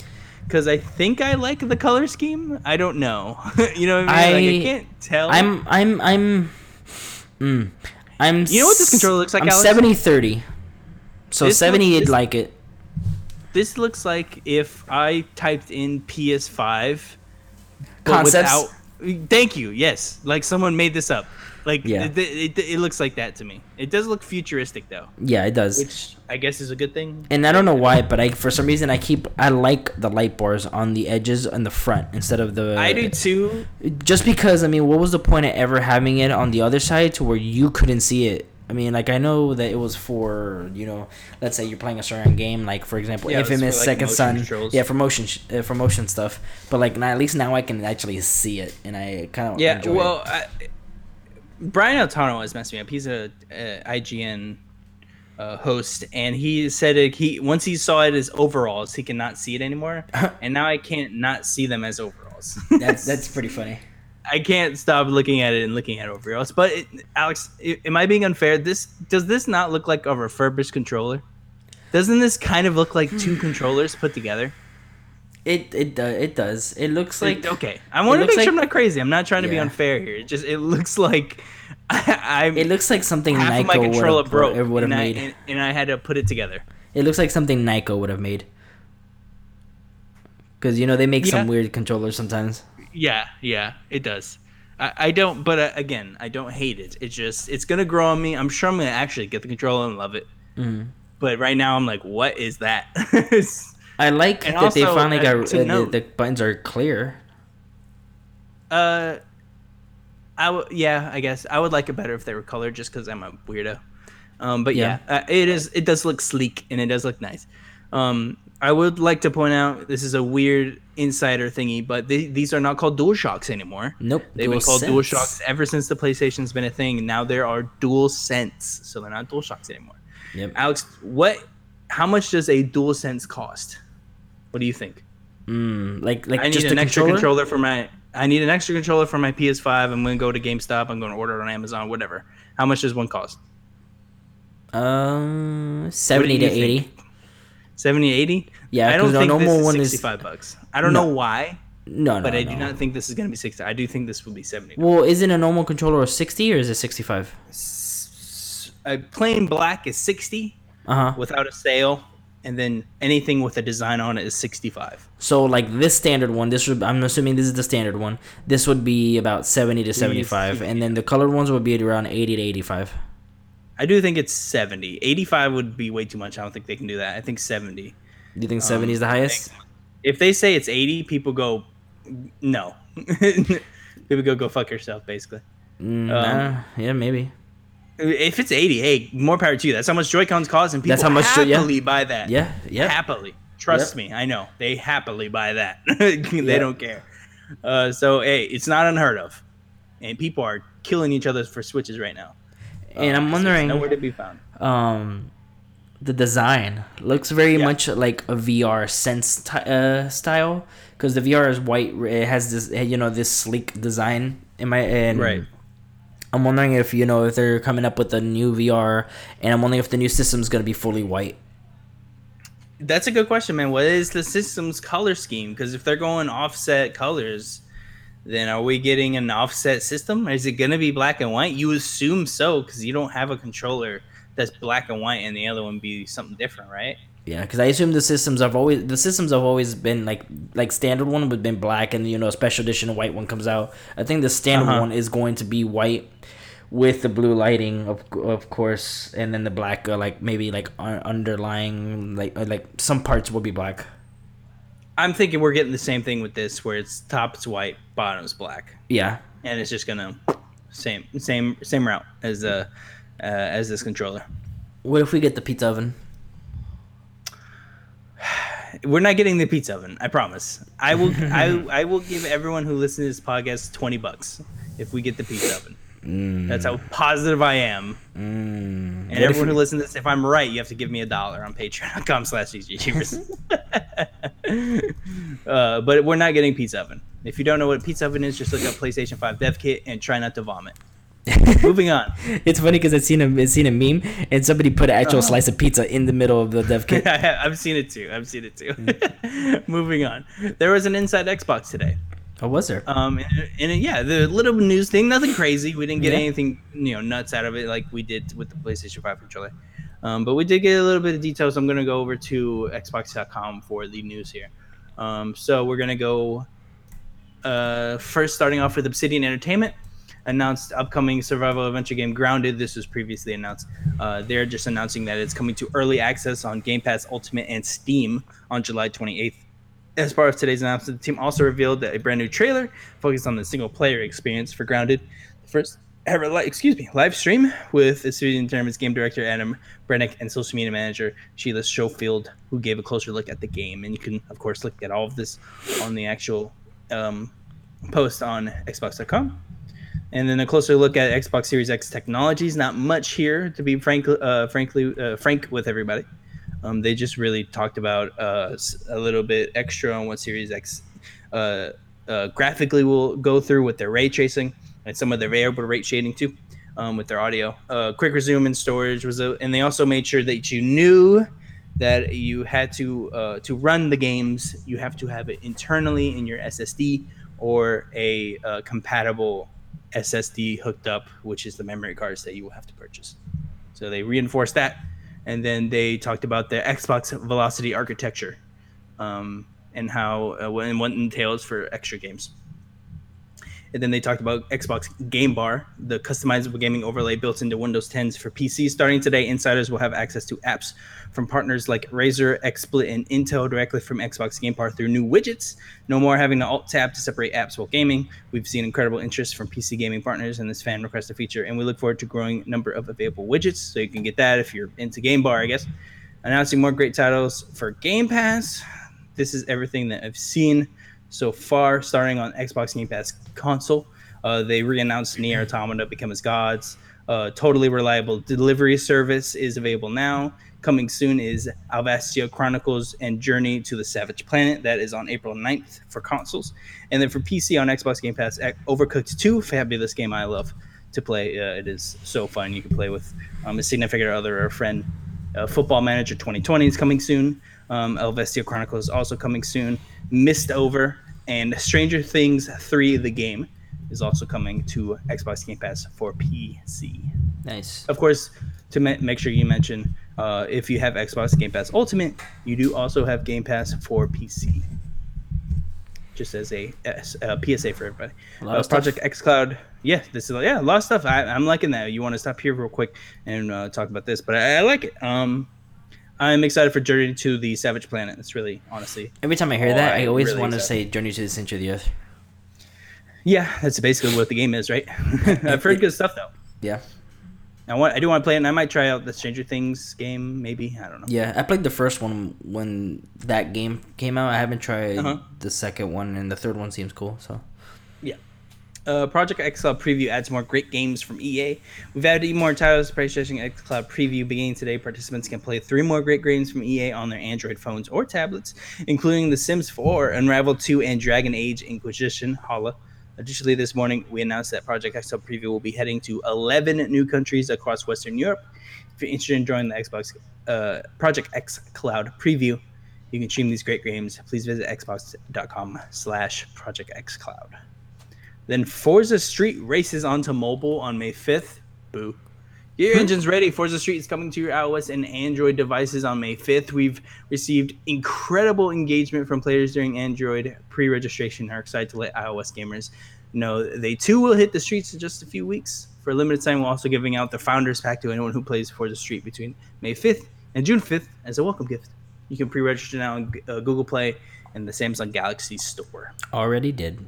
[SPEAKER 1] Because I think I like the color scheme. I don't know. you know what I mean? like, I
[SPEAKER 2] I-
[SPEAKER 1] can't tell.
[SPEAKER 2] I'm I'm I'm mm, I'm
[SPEAKER 1] You know what this controller looks like,
[SPEAKER 2] I'm
[SPEAKER 1] Alex?
[SPEAKER 2] 70 30. So
[SPEAKER 1] This
[SPEAKER 2] 70 you'd like it.
[SPEAKER 1] this looks like if I typed in PS5 but
[SPEAKER 2] Concepts?
[SPEAKER 1] without- Thank you. Yes, like someone made this up. Like
[SPEAKER 2] Yeah.
[SPEAKER 1] it, it, it looks like that to me. It does look futuristic though,
[SPEAKER 2] Yeah, it does.
[SPEAKER 1] which I guess is a good thing.
[SPEAKER 2] and I don't know why, but I for some reason I keep I like the light bars on the edges and the front instead of the
[SPEAKER 1] I do too.
[SPEAKER 2] just because I mean, what was the point of ever having it on the other side to where you couldn't see it? I mean, like I know that it was for you know, let's say you're playing a certain game, like for example,
[SPEAKER 1] Yeah, was for,
[SPEAKER 2] Infamous
[SPEAKER 1] like,
[SPEAKER 2] Second Son,
[SPEAKER 1] controls.
[SPEAKER 2] yeah, for motion, uh, for motion stuff. But like now, at least now I can actually see it, and I kind of
[SPEAKER 1] Yeah, well. I, Brian Altano has messed me up. He's a, a IGN uh, host, and he said it, he once he saw it as overalls, he cannot see it anymore, and now I can't not see them as overalls.
[SPEAKER 2] That's that's pretty funny.
[SPEAKER 1] I can't stop looking at it and looking at overalls. But it, Alex, i am I being unfair? This does this not look like a refurbished controller? Doesn't this kind of look like two controllers put together?
[SPEAKER 2] It it does it does. It looks like
[SPEAKER 1] Like, okay, I want to make sure
[SPEAKER 2] like-
[SPEAKER 1] I'm not crazy. I'm not trying to be unfair here. It just it looks like I, I'm
[SPEAKER 2] it looks like something
[SPEAKER 1] half of my
[SPEAKER 2] Nyko
[SPEAKER 1] controller
[SPEAKER 2] would
[SPEAKER 1] broke,
[SPEAKER 2] have would have
[SPEAKER 1] and, I,
[SPEAKER 2] made.
[SPEAKER 1] and, and I had to put it together.
[SPEAKER 2] It looks like something Nyko would have made. Because you know they make
[SPEAKER 1] Yeah.
[SPEAKER 2] some weird controllers sometimes.
[SPEAKER 1] Yeah, yeah, it does. I, I don't, but uh, again, I don't hate it. It's just it's gonna grow on me. I'm sure I'm gonna actually get the controller and love it.
[SPEAKER 2] Mhm.
[SPEAKER 1] But right now, I'm like, what is that?
[SPEAKER 2] I like
[SPEAKER 1] And
[SPEAKER 2] that they finally
[SPEAKER 1] uh,
[SPEAKER 2] got uh, the,
[SPEAKER 1] note-
[SPEAKER 2] the buttons are clear.
[SPEAKER 1] uh, I w- yeah, I guess I would like it better if they were colored, just because I'm a weirdo. Um, but yeah, uh, it is. It does look sleek and it does look nice. Um, I would like to point out this is a weird insider thingy, but they, these are not called Dual Shocks anymore.
[SPEAKER 2] Nope.
[SPEAKER 1] They've been called
[SPEAKER 2] Dual
[SPEAKER 1] Shocks ever since the PlayStation's been a thing. and Now there are Dual Sense, so they're not Dual Shocks anymore.
[SPEAKER 2] Yep.
[SPEAKER 1] Alex, what? How much does a Dual Sense cost? What do you think?
[SPEAKER 2] Mm, like like
[SPEAKER 1] I need
[SPEAKER 2] just
[SPEAKER 1] an
[SPEAKER 2] a
[SPEAKER 1] extra
[SPEAKER 2] controller.
[SPEAKER 1] controller for my. I need an extra controller for my PS5. I'm going to go to GameStop. I'm going to order it on Amazon. Whatever. How much does one cost?
[SPEAKER 2] Uh, seventy to eighty.
[SPEAKER 1] think? 70, 80?
[SPEAKER 2] Yeah,
[SPEAKER 1] I don't
[SPEAKER 2] 'cause the
[SPEAKER 1] think
[SPEAKER 2] normal
[SPEAKER 1] this
[SPEAKER 2] one
[SPEAKER 1] is
[SPEAKER 2] is-
[SPEAKER 1] 65 bucks. I don't
[SPEAKER 2] No.
[SPEAKER 1] know why,
[SPEAKER 2] No, no,
[SPEAKER 1] but I
[SPEAKER 2] no.
[SPEAKER 1] do not think this is going to be 60. I do think this will be 70.
[SPEAKER 2] Well, is it a normal controller a sixty or is it
[SPEAKER 1] 65 a plain black is 60
[SPEAKER 2] Uh huh.
[SPEAKER 1] without a sale. And then anything with a design on it is 65.
[SPEAKER 2] So like this standard one, this would I'm assuming this is the standard one. This would be about seventy to seventy five, and then the colored ones would be at around eighty to eighty five.
[SPEAKER 1] I do think it's 70. 85 would be way too much. I don't think they can do that. I think 70.
[SPEAKER 2] Do you think seventy is the highest?
[SPEAKER 1] If they say it's 80, people go, no. people go, go fuck yourself, basically.
[SPEAKER 2] Mm, nah, yeah, maybe.
[SPEAKER 1] If it's 80, hey, more power to you. That's how much Joy-Cons cost, and people
[SPEAKER 2] That's how much Joy- yeah.
[SPEAKER 1] happily buy that.
[SPEAKER 2] Yeah, yeah.
[SPEAKER 1] Happily. Trust
[SPEAKER 2] Yep.
[SPEAKER 1] me, I know. They happily buy that. they
[SPEAKER 2] Yeah.
[SPEAKER 1] don't care. Uh, so, hey, it's not unheard of. And people are killing each other for Switches right now.
[SPEAKER 2] And
[SPEAKER 1] Um,
[SPEAKER 2] I'm wondering,
[SPEAKER 1] Nowhere to be found.
[SPEAKER 2] um, the design looks very
[SPEAKER 1] Yeah.
[SPEAKER 2] much like a VR Sense ty- uh, style because the VR is white. It has this, you know, this sleek design. In my and
[SPEAKER 1] Right.
[SPEAKER 2] I'm wondering if you know if they're coming up with a new VR, and I'm wondering if the new system's gonna be fully white.
[SPEAKER 1] That's a good question, man. What is the system's color scheme? Because if they're going offset colors, then are we getting an offset system? Is it going to be black and white? You assume so because you don't have a controller that's black and white and the other one be something different, right?
[SPEAKER 2] Yeah, because I assume the systems have always the systems have always been like like standard one would been black, and you know a special edition white one comes out. I think the standard
[SPEAKER 1] Uh-huh.
[SPEAKER 2] one is going to be white with the blue lighting, of of course, and then the black uh, like maybe like underlying like uh, like some parts will be black.
[SPEAKER 1] I'm thinking we're getting the same thing with this, where it's top's white, bottom's black,
[SPEAKER 2] Yeah,
[SPEAKER 1] and it's just gonna same same same route as uh, uh as this controller.
[SPEAKER 2] what if we get the pizza oven?
[SPEAKER 1] We're not getting the pizza oven. I promise. I will. I I will give everyone who listens to this podcast twenty bucks if we get the pizza oven. That's how positive I am.
[SPEAKER 2] Mm.
[SPEAKER 1] And everyone who listens to this, if I'm right, you have to give me a dollar on patreon.com slash uh, but we're not getting pizza oven. If you don't know what pizza oven is, just look up PlayStation 5 dev kit and try not to vomit. Moving on.
[SPEAKER 2] It's funny because I've seen a I've seen a meme and somebody put an actual
[SPEAKER 1] Uh-huh.
[SPEAKER 2] slice of pizza in the middle of the dev kit.
[SPEAKER 1] I have, I've seen it too. I've seen it too. Moving on. There was an Inside Xbox today.
[SPEAKER 2] Oh, was there?
[SPEAKER 1] Um, and, and yeah, the little news thing, nothing crazy. We didn't get
[SPEAKER 2] Yeah.
[SPEAKER 1] anything, you know, nuts out of it like we did with the PlayStation 5 controller. Um, but we did get a little bit of details. I'm going to go over to Xbox.com for the news here. Um, so we're going to go uh, first, starting off with Obsidian Entertainment. Announced upcoming survival adventure game Grounded. This was previously announced. Uh, they're just announcing that it's coming to early access on Game Pass Ultimate and Steam on July 28th. As part of today's announcement, the team also revealed that a brand new trailer focused on the single player experience for Grounded. The first ever, li- excuse me, live stream with Obsidian Entertainment's game director Adam Brennecke and social media manager Sheila Schofield, who gave a closer look at the game. And you can, of course, look at all of this on the actual um, post on Xbox.com. And then a closer look at Xbox Series X technologies. Not much here, to be frank, uh, frankly uh, frank with everybody. Um, they just really talked about uh, a little bit extra on what Series X uh, uh, graphically will go through with their ray tracing and some of their variable rate shading too, um, with their audio. Uh, quick resume and storage was, a, and they also made sure that you knew that you had to uh, to run the games. You have to have it internally in your SSD or a uh, compatible SSD hooked up, which is the memory cards that you will have to purchase. So they reinforced that, and then they talked about the Xbox Velocity architecture, um, and how uh, and what entails for extra games. And then they talked about Xbox Game Bar, the customizable gaming overlay built into Windows 10s for PC. Starting today, insiders will have access to apps from partners like Razer, XSplit, and Intel directly from Xbox Game Bar through new widgets. No more having to alt tab to separate apps while gaming. We've seen incredible interest from PC gaming partners in this fan requested feature, and we look forward to growing number of available widgets. So you can get that if you're into Game Bar, I guess. Announcing more great titles for Game Pass. This is everything that I've seen so far, starting on Xbox Game Pass console. Uh, they re-announced Nier Automata: Become as Gods. Uh, totally reliable delivery service is available now. Coming soon is Alvastia Chronicles and Journey to the Savage Planet. That is on April 9th for consoles. And then for PC on Xbox Game Pass, Overcooked 2, fabulous game I love to play. Uh, it is so fun. You can play with um, a significant other or a friend. Uh, Football Manager 2020 is coming soon. Um, Chronicles also coming soon. Mist Over and Stranger Things 3, the game, is also coming to Xbox Game Pass for PC.
[SPEAKER 2] Nice.
[SPEAKER 1] Of course, to ma- make sure you mention Uh, if you have Xbox Game Pass Ultimate, you do also have Game Pass for PC. Just as a, as a PSA for everybody.
[SPEAKER 2] A lot of
[SPEAKER 1] Uh, Project X Cloud. Yeah, this is yeah, a lot of stuff. I, I'm liking that. You want to stop here real quick and uh, talk about this, but I, I like it. Um, I'm excited for Journey to the Savage Planet. It's really honestly,
[SPEAKER 2] Every time I hear
[SPEAKER 1] Oh,
[SPEAKER 2] that, I always
[SPEAKER 1] really
[SPEAKER 2] want to say Journey to the Center of the Earth.
[SPEAKER 1] yeah, that's basically what the game is, right? I've heard good stuff though.
[SPEAKER 2] Yeah.
[SPEAKER 1] I want, I do want to play it, and I might try out the Stranger Things game. Maybe I don't know.
[SPEAKER 2] Yeah, I played the first one when that game came out. I haven't tried
[SPEAKER 1] Uh-huh.
[SPEAKER 2] the second one, and the third one seems cool. So.
[SPEAKER 1] Uh, Project xCloud preview adds more great games from EA. We've added even more titles. To PlayStation xCloud preview beginning today. Participants can play three more great games from EA on their Android phones or tablets, including The Sims 4, Unravel 2, and Dragon Age Inquisition. Holla. Additionally, this morning we announced that Project xCloud preview will be heading to 11 new countries across Western Europe. If you're interested in joining the Xbox uh, Project X Cloud preview, you can stream these great games. Please visit xbox.com slash Project X Cloud. Then Forza Street races onto mobile on May 5th. Boo. Get your engines ready. Forza Street is coming to your iOS and Android devices on May 5th. We've received incredible engagement from players during Android pre registration and are excited to let iOS gamers know they too will hit the streets in just a few weeks. For a limited time, we're also giving out the Founders Pack to anyone who plays Forza Street between May 5th and June 5th as a welcome gift. You can pre register now on uh, Google Play and the Samsung Galaxy Store.
[SPEAKER 2] already did.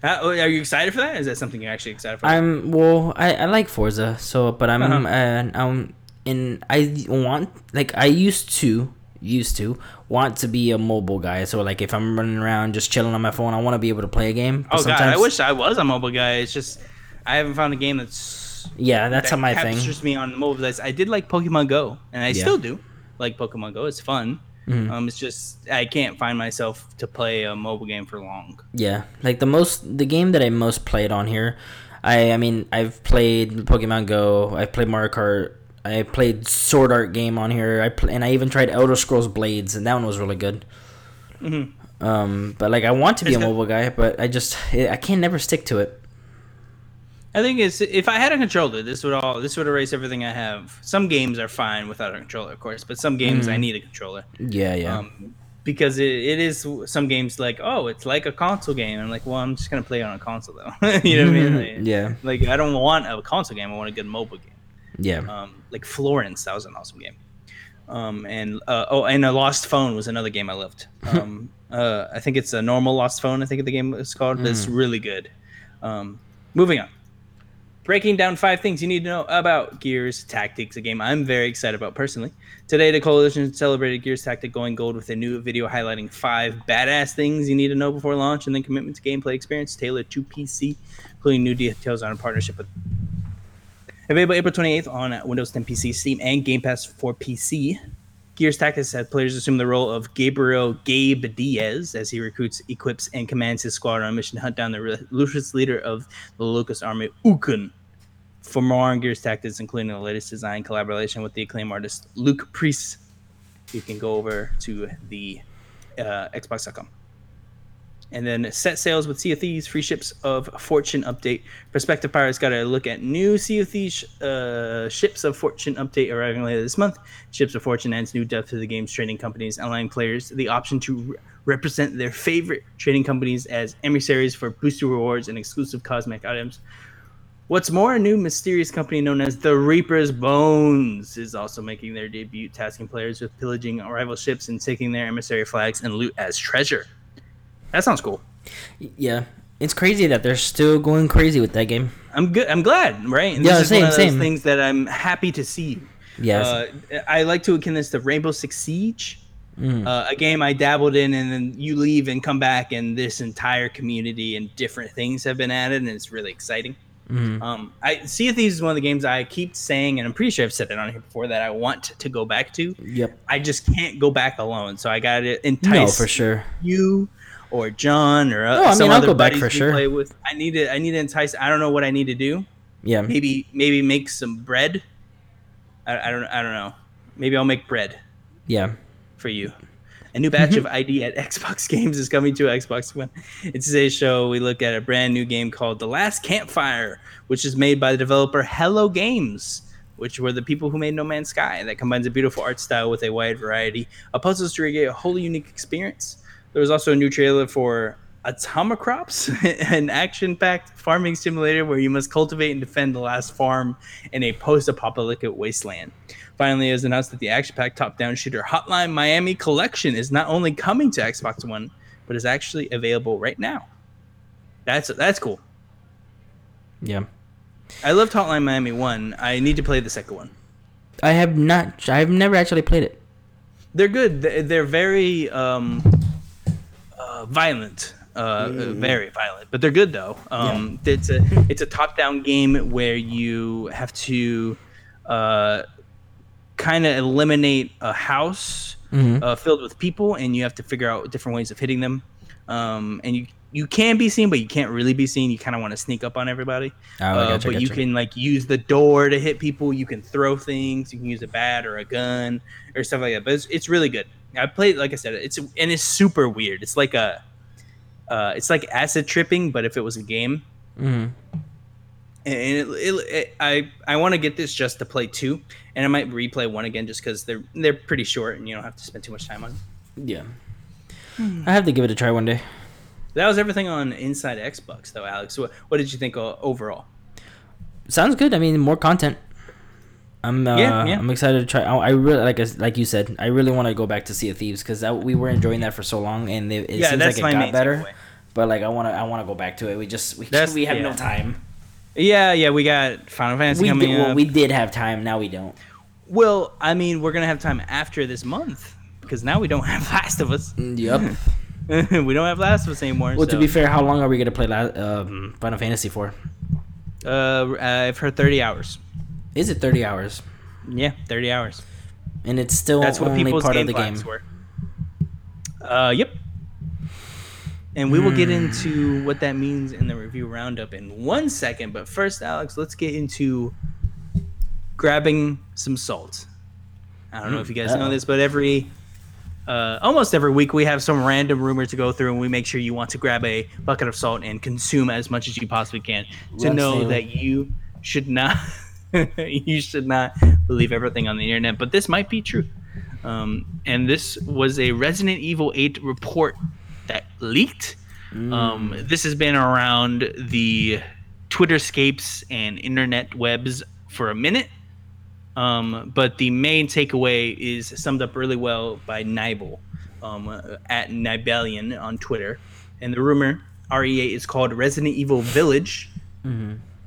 [SPEAKER 1] Uh, oh, are you excited for that? Is that something you're actually excited for?
[SPEAKER 2] I'm well. I, I like Forza, so but I'm
[SPEAKER 1] Uh-huh.
[SPEAKER 2] uh, um in I want like I used to used to want to be a mobile guy. So like if I'm running around just chilling on my phone, I want to be able to play a game. But
[SPEAKER 1] oh god, I wish I was a mobile guy. It's just I haven't found a game that's
[SPEAKER 2] Yeah, that's
[SPEAKER 1] that
[SPEAKER 2] my thing.
[SPEAKER 1] captures me on mobile. I did like Pokemon Go, and I
[SPEAKER 2] Yeah.
[SPEAKER 1] still do like Pokemon Go. It's fun.
[SPEAKER 2] Mhm.
[SPEAKER 1] Um, it's just I can't find myself to play a mobile game for long.
[SPEAKER 2] Yeah, like the most the game that I most played on here. I I mean I've played Pokemon Go. I've played Mario Kart. I played Sword Art game on here. I pl- and I even tried Elder Scrolls Blades, and that one was really good.
[SPEAKER 1] Mhm.
[SPEAKER 2] Um, but like I want to be
[SPEAKER 1] It's
[SPEAKER 2] a mobile guy, but I just I can't never stick to it.
[SPEAKER 1] I think it's if I had a controller, this would all this would erase everything I have. Some games are fine without a controller, of course, but some games
[SPEAKER 2] Mm-hmm.
[SPEAKER 1] I need a controller.
[SPEAKER 2] Yeah, yeah,
[SPEAKER 1] um, because it, it is some games like oh it's like a console game. I'm like well i'm just gonna play it on a console though. You know what i mean? Like,
[SPEAKER 2] yeah,
[SPEAKER 1] like i don't want a console game. I want a good mobile game.
[SPEAKER 2] Yeah.
[SPEAKER 1] um, like florence that was an awesome game. Um, and uh, oh and a lost phone was another game i loved. Um, uh, i think it's a normal lost phone i think the game is called but it's really good. Um, moving on breaking down five things you need to know about Gears Tactics, a game I'm very excited about personally. Today, the Coalition celebrated Gears Tactic going gold with a new video highlighting five badass things you need to know before launch and then commitment to gameplay experience tailored to PC, including new details on a partnership with. Available April 28th on Windows 10 PC, Steam, and Game Pass for PC. Gears Tactics had players assume the role of Gabriel Gabe Diaz as he recruits, equips, and commands his squad on a mission to hunt down the ruthless leader of the Locust Army, Ukkon. For more on Gears Tactics, including the latest design collaboration with the acclaimed artist Luke Priest, you can go over to the uh, Xbox.com. And then set sails with Sea of Thieves, free ships of Fortune update. Prospective pirates got a look at new Sea of Thieves uh, ships of Fortune update arriving later this month. Ships of Fortune adds new depth to the game's trading companies, allowing players the option to re- represent their favorite trading companies as emissaries for booster rewards and exclusive cosmetic items. What's more, a new mysterious company known as the Reaper's Bones is also making their debut, tasking players with pillaging rival ships and taking their emissary flags and loot as treasure. That sounds cool.
[SPEAKER 2] Yeah, it's crazy that they're still going crazy with that game.
[SPEAKER 1] I'm good. I'm glad, right? And
[SPEAKER 2] Yeah, same,
[SPEAKER 1] one of those
[SPEAKER 2] same.
[SPEAKER 1] things that I'm happy to see.
[SPEAKER 2] Yes.
[SPEAKER 1] Uh, I like to akin this to Rainbow Six Siege,
[SPEAKER 2] Mm.
[SPEAKER 1] uh, a game I dabbled in, and then you leave and come back, and this entire community and different things have been added, and it's really exciting.
[SPEAKER 2] Mhm.
[SPEAKER 1] Um, I Sea of Thieves is one of the games I keep saying, and I'm pretty sure I've said it on here before that I want to go back to.
[SPEAKER 2] Yep.
[SPEAKER 1] I just can't go back alone, so I got to
[SPEAKER 2] No,
[SPEAKER 1] entice
[SPEAKER 2] for sure.
[SPEAKER 1] you or John or uh,
[SPEAKER 2] No, I
[SPEAKER 1] some
[SPEAKER 2] I'll
[SPEAKER 1] other
[SPEAKER 2] go back
[SPEAKER 1] buddies
[SPEAKER 2] for sure.
[SPEAKER 1] Play with. I need to. I need to entice. I don't know what I need to do.
[SPEAKER 2] Yeah.
[SPEAKER 1] Maybe maybe make some bread. I, I don't I don't know. Maybe I'll make bread
[SPEAKER 2] Yeah.
[SPEAKER 1] for you. A new batch
[SPEAKER 2] Mm-hmm.
[SPEAKER 1] of ID at Xbox Games is coming to Xbox One. In today's show, we look at a brand new game called The Last Campfire, which is made by the developer Hello Games. which were the people who made No Man's Sky. That combines a beautiful art style with a wide variety of puzzles to create a wholly unique experience. There was also a new trailer for Atomicrops, an action-packed farming simulator where you must cultivate and defend the last farm in a post-apocalyptic wasteland. Finally, it was announced that the action-packed top-down shooter Hotline Miami Collection is not only coming to Xbox One, but is actually available right now. That's that's cool.
[SPEAKER 2] Yeah.
[SPEAKER 1] I loved Hotline Miami one. I need to play the second one.
[SPEAKER 2] I have not. I've never actually played it.
[SPEAKER 1] They're good. They- They're very um, uh, violent. Uh, uh, very violent, but they're good though. Um, It's a it's a top down game where you have to uh, kind of eliminate a house
[SPEAKER 2] Mhm.
[SPEAKER 1] uh, filled with people, and you have to figure out different ways of hitting them. Um, and you you can be seen, but you can't really be seen. You kind of want to sneak up on everybody.
[SPEAKER 2] Oh,
[SPEAKER 1] Uh,
[SPEAKER 2] gotcha,
[SPEAKER 1] but you can like use the door to hit people. You can throw things. You can use a bat or a gun or stuff like that. But it's, it's really good. I played like I said, it's and it's super weird. It's like a uh, it's like acid tripping, but if it was a game.
[SPEAKER 2] Mhm.
[SPEAKER 1] And it, it, it, I I want to get this just to play two, and I might replay one again just because they're they're pretty short and you don't have to spend too much time on. it.
[SPEAKER 2] Yeah. I have to give it a try one day.
[SPEAKER 1] That was everything on Inside Xbox, though, Alex. What, what did you think uh, overall?
[SPEAKER 2] Sounds good. I mean, more content. I'm uh,
[SPEAKER 1] Yeah, yeah.
[SPEAKER 2] I'm excited to try. I, I really like like you said. I really want to go back to Sea of Thieves because we were enjoying that for so long, and it, it
[SPEAKER 1] Yeah,
[SPEAKER 2] seems like
[SPEAKER 1] my
[SPEAKER 2] it got better.
[SPEAKER 1] takeaway.
[SPEAKER 2] But like I want to I want to go back to it. We just we,
[SPEAKER 1] That's-
[SPEAKER 2] we have
[SPEAKER 1] yeah.
[SPEAKER 2] no time.
[SPEAKER 1] Yeah, yeah, we got Final Fantasy
[SPEAKER 2] We
[SPEAKER 1] coming
[SPEAKER 2] did, well,
[SPEAKER 1] up.
[SPEAKER 2] we did have time. Now we don't.
[SPEAKER 1] Well, I mean, we're gonna have time after this month because now we don't have Last of Us.
[SPEAKER 2] Yep.
[SPEAKER 1] we don't have Last of Us anymore.
[SPEAKER 2] well, to be fair, how long are we gonna play la- um, Final Fantasy for?
[SPEAKER 1] uh, I've heard thirty hours.
[SPEAKER 2] Is it thirty hours?
[SPEAKER 1] Yeah, thirty hours.
[SPEAKER 2] And it's still
[SPEAKER 1] That's what
[SPEAKER 2] only
[SPEAKER 1] people's
[SPEAKER 2] part
[SPEAKER 1] game
[SPEAKER 2] of the game.
[SPEAKER 1] were. Uh, yep. And we will get into what that means in the review roundup in one second. But first, Alex, let's get into grabbing some salt. I don't know if you guys know this, but every uh, almost every week we have some random rumor to go through, and we make sure you want to grab a bucket of salt and consume as much as you possibly can to know that you should not you should not believe everything on the internet. But this might be true. Um, and this was a Resident Evil 8 report that leaked. Um, this has been around the Twitterscapes and internet webs for a minute. Um, but the main takeaway is summed up really well by Nibel um, at Nibellion on Twitter. And the rumor RE8 is called Resident Evil Village.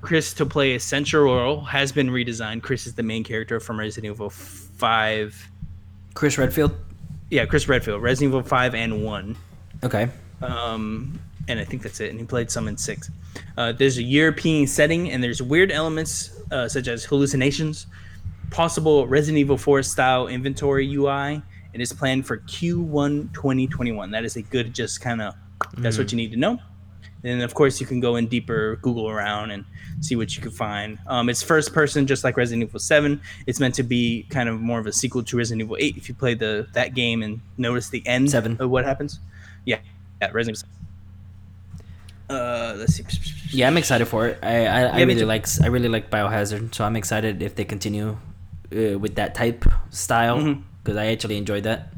[SPEAKER 1] Chris to play a central role has been redesigned. Chris is the main character from Resident Evil 5.
[SPEAKER 2] Chris Redfield.
[SPEAKER 1] Yeah, Chris Redfield, Resident Evil 5 and 1.
[SPEAKER 2] Okay.
[SPEAKER 1] Um, and I think that's it. And he played some in 6. Uh, there's a European setting, and there's weird elements uh, such as hallucinations, possible Resident Evil 4 style inventory UI, and is planned for Q1 2021. That is a good, just kind of, that's what you need to know. And of course, you can go in deeper, Google around, and see what you can find. Um, it's first person, just like Resident Evil 7. It's meant to be kind of more of a sequel to Resident Evil 8. If you play the that game and notice the end
[SPEAKER 2] Seven.
[SPEAKER 1] of what happens, yeah, yeah, Resident Evil. 7. Uh, let's see.
[SPEAKER 2] Yeah, I'm excited for it. I I, I
[SPEAKER 1] Yeah, me
[SPEAKER 2] really like I really like Biohazard, so I'm excited if they continue uh, with that type style because I actually enjoyed that.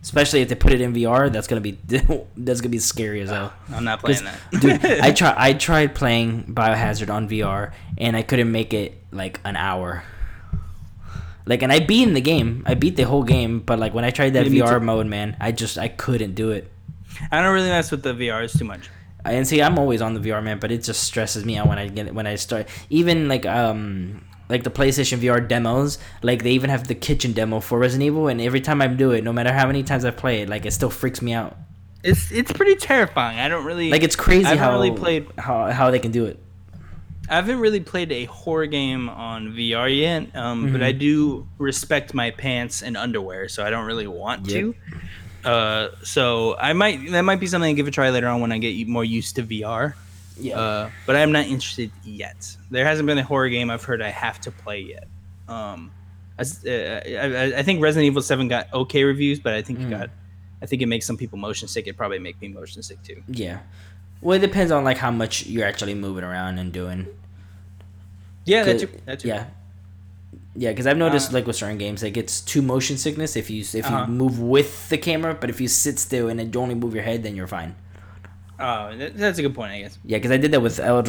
[SPEAKER 2] Especially if they put it in VR, that's gonna be that's gonna be scary as hell.
[SPEAKER 1] I'm not
[SPEAKER 2] 'Cause,
[SPEAKER 1] playing that.
[SPEAKER 2] dude, I try I tried playing Biohazard on VR and I couldn't make it like an hour. Like, and I beat in the game. I beat the whole game, but like when I tried that
[SPEAKER 1] Yeah,
[SPEAKER 2] VR mode, man, I just I couldn't do it.
[SPEAKER 1] I don't really mess with the VRs too much.
[SPEAKER 2] And see, I'm always on the VR man, but it just stresses me out when I get when I start. Even like um like the PlayStation VR demos, like they even have the kitchen demo for Resident Evil, and every time I do it, no matter how many times I play it, like it still freaks me out.
[SPEAKER 1] It's it's pretty terrifying. I don't really
[SPEAKER 2] Like it's crazy
[SPEAKER 1] I
[SPEAKER 2] how
[SPEAKER 1] really played.
[SPEAKER 2] how how they can do it.
[SPEAKER 1] I haven't really played a horror game on VR yet, um, but I
[SPEAKER 2] Mm-hmm.
[SPEAKER 1] do respect my pants and underwear, so I don't really want
[SPEAKER 2] Yep.
[SPEAKER 1] to. Uh, so I might that might be something I give a try later on when I get more used to VR.
[SPEAKER 2] Yeah.
[SPEAKER 1] Uh, but I'm not interested yet. There hasn't been a horror game I've heard I have to play yet. Um, uh, I, I- I think Resident Evil Seven got okay reviews, but I think it
[SPEAKER 2] Mm.
[SPEAKER 1] got. I think it makes some people motion sick. It probably make me motion sick too.
[SPEAKER 2] yeah. Well, it depends on like how much you're actually moving around and doing.
[SPEAKER 1] Yeah, that
[SPEAKER 2] Good-
[SPEAKER 1] too. That too.
[SPEAKER 2] Yeah. Yeah, because I've noticed
[SPEAKER 1] Uh,
[SPEAKER 2] like with certain games, it gets too motion sickness if you if
[SPEAKER 1] Uh-huh.
[SPEAKER 2] you move with the camera, but if you sit still and you only move your head, then you're fine.
[SPEAKER 1] Oh, that's a good point, I guess.
[SPEAKER 2] Yeah, because I did that with uh,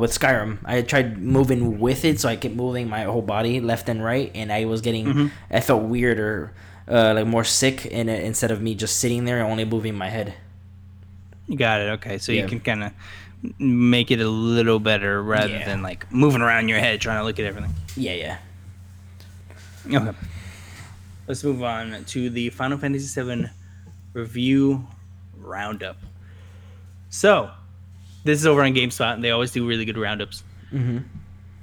[SPEAKER 2] with Skyrim. I tried moving with it, so I kept moving my whole body left and right, and I was getting,
[SPEAKER 1] Mm-hmm.
[SPEAKER 2] I felt weirder, uh, like more sick in it instead of me just sitting there and only moving my head.
[SPEAKER 1] You got it. Okay, so
[SPEAKER 2] Yeah.
[SPEAKER 1] you can kind of make it a little better rather
[SPEAKER 2] Yeah.
[SPEAKER 1] than like moving around your head trying to look at everything.
[SPEAKER 2] Yeah, yeah.
[SPEAKER 1] Okay. Let's move on to the Final Fantasy VII review roundup. So, this is over on GameSpot, and they always do really good roundups.
[SPEAKER 2] Mhm.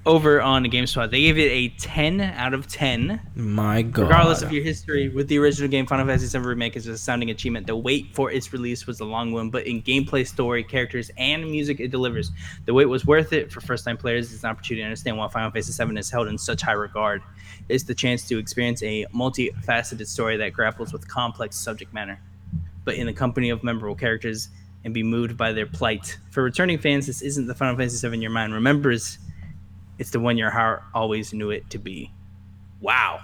[SPEAKER 1] Over on GameSpot, they gave it a 10 out of 10.
[SPEAKER 2] My God.
[SPEAKER 1] Regardless of your history with the original game, Final Fantasy VII Remake is a astounding achievement. The wait for its release was a long one, but in gameplay, story, characters, and music, it delivers. The wait was worth it for first-time players. It's an opportunity to understand why Final Fantasy VII is held in such high regard. It's the chance to experience a multifaceted story that grapples with complex subject matter, but in the company of memorable characters and be moved by their plight. For returning fans, this isn't the Final Fantasy VII your mind remembers. It's the one your heart always knew it to be. Wow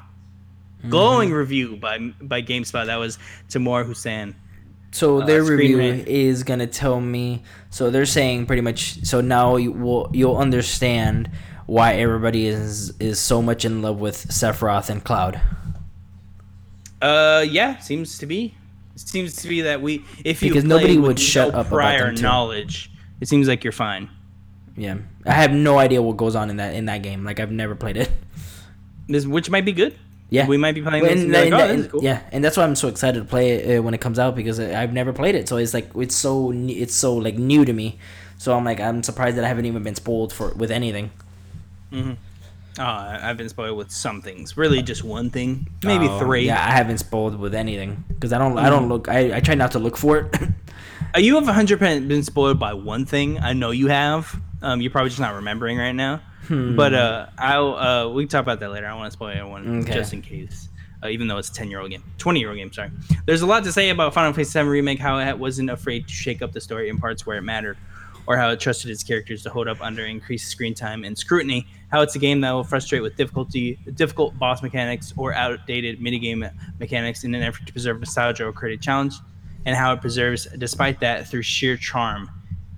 [SPEAKER 1] glowing review by by GameSpot. That was Tamoor Hussain.
[SPEAKER 2] So
[SPEAKER 1] uh,
[SPEAKER 2] their review
[SPEAKER 1] Rant.
[SPEAKER 2] is gonna tell me. So they're saying pretty much. So now you will you'll understand why everybody is is so much in love with Sephiroth and Cloud.
[SPEAKER 1] Uh, yeah, seems to be. Seems to be that we, if you
[SPEAKER 2] Because nobody would shut
[SPEAKER 1] no
[SPEAKER 2] up about
[SPEAKER 1] prior knowledge, it seems like you're fine.
[SPEAKER 2] Yeah, I have no idea what goes on in that in that game. Like I've never played it.
[SPEAKER 1] This, which might be good.
[SPEAKER 2] Yeah,
[SPEAKER 1] we might be playing this.
[SPEAKER 2] and
[SPEAKER 1] And like, oh,
[SPEAKER 2] and
[SPEAKER 1] cool.
[SPEAKER 2] Yeah, and that's why I'm so excited to play it uh, when it comes out because I- I've never played it. So it's like it's so it's so like new to me. So I'm like I'm surprised that I haven't even been spoiled for with anything.
[SPEAKER 1] Oh, I- I've been spoiled with some things. Really, just one thing, maybe
[SPEAKER 2] Oh,
[SPEAKER 1] three.
[SPEAKER 2] Yeah, I haven't spoiled with anything because I don't I
[SPEAKER 1] Mm.
[SPEAKER 2] don't look I, I try not to look for it.
[SPEAKER 1] Uh, you have 100% been spoiled by one thing. I know you have. Um, you're probably just not remembering right now. But uh, I'll uh, we can talk about that later. I want to spoil everyone
[SPEAKER 2] Okay.
[SPEAKER 1] just in case. Uh, even though it's a 10 year old game, 20 year old game. Sorry. There's a lot to say about Final Fantasy VII remake. How it wasn't afraid to shake up the story in parts where it mattered, or how it trusted its characters to hold up under increased screen time and scrutiny. How it's a game that will frustrate with difficulty, difficult boss mechanics, or outdated minigame mechanics in an effort to preserve nostalgia or create a challenge and how it preserves, despite that, through sheer charm.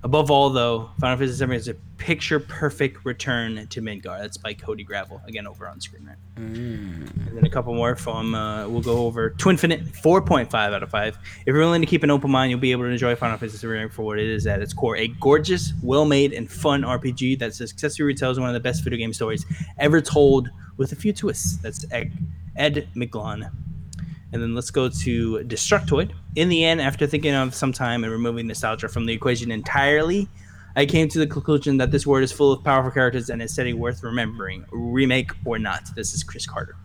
[SPEAKER 1] Above all, though, Final Fantasy VII is a picture-perfect return to Midgar. That's by Cody Gravelle, again over on screen, right? And then a couple more from, uh, we'll go over Twinfinite, 4.5 out of 5. If you're willing to keep an open mind, you'll be able to enjoy Final Fantasy VII for what it is at its core. A gorgeous, well-made, and fun RPG that successfully retells one of the best video game stories ever told with a few twists. That's Ed, Ed McGlone. And then let's go to Destructoid. In the end, after thinking of some time and removing nostalgia from the equation entirely, I came to the conclusion that this world is full of powerful characters and a setting worth remembering, remake or not. This is Chris Carter.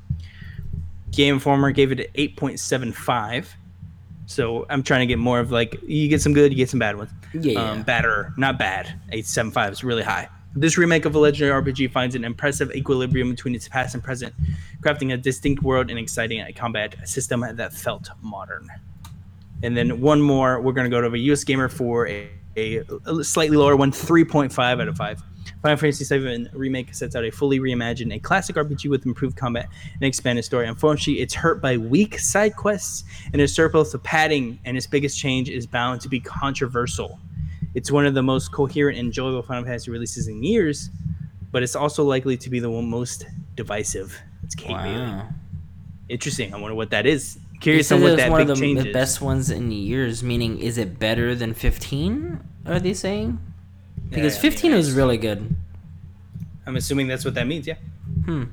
[SPEAKER 1] Game Informer gave it an 8.75. So I'm trying to get more of like you get some good, you get some bad ones.
[SPEAKER 2] Yeah, yeah.
[SPEAKER 1] Um, badder, not bad. 8.75 is really high. This remake of a legendary RPG finds an impressive equilibrium between its past and present, crafting a distinct world and exciting combat system that felt modern. And then one more, we're going to go to a US Gamer for a, a, slightly lower one, 3.5 out of 5. Final Fantasy VII Remake sets out a fully reimagined, a classic RPG with improved combat and expanded story. Unfortunately, it's hurt by weak side quests and a surplus of padding, and its biggest change is bound to be controversial. It's one of the most coherent and enjoyable Final Fantasy releases in years, but it's also likely to be the one most divisive. It's Kate Bailey. Interesting. I wonder what that is. Curious on what that
[SPEAKER 2] one
[SPEAKER 1] big
[SPEAKER 2] of the,
[SPEAKER 1] change
[SPEAKER 2] the best ones in years. Meaning, is it better than 15? Are they saying? Because
[SPEAKER 1] Yeah, I mean,
[SPEAKER 2] 15 was really good.
[SPEAKER 1] I'm assuming that's what that means. Yeah.
[SPEAKER 2] Hmm.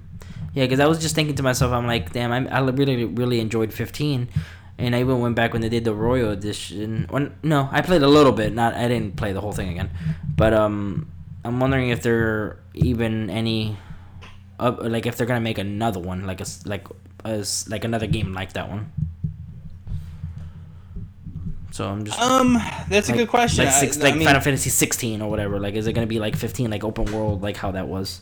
[SPEAKER 2] Yeah, because I was just thinking to myself, I'm like, damn, I, I really, really enjoyed 15. And I even went back when they did the Royal Edition. When, no, I played a little bit. Not, I didn't play the whole thing again. But um, I'm wondering if there are even any, uh, like if they're gonna make another one, like a like a like another game like that one. So I'm just
[SPEAKER 1] Um, that's
[SPEAKER 2] like,
[SPEAKER 1] a good question.
[SPEAKER 2] Like, six,
[SPEAKER 1] I
[SPEAKER 2] like
[SPEAKER 1] mean,
[SPEAKER 2] Final Fantasy 16 or whatever. Like, is it gonna be like 15, like open world, like how that was?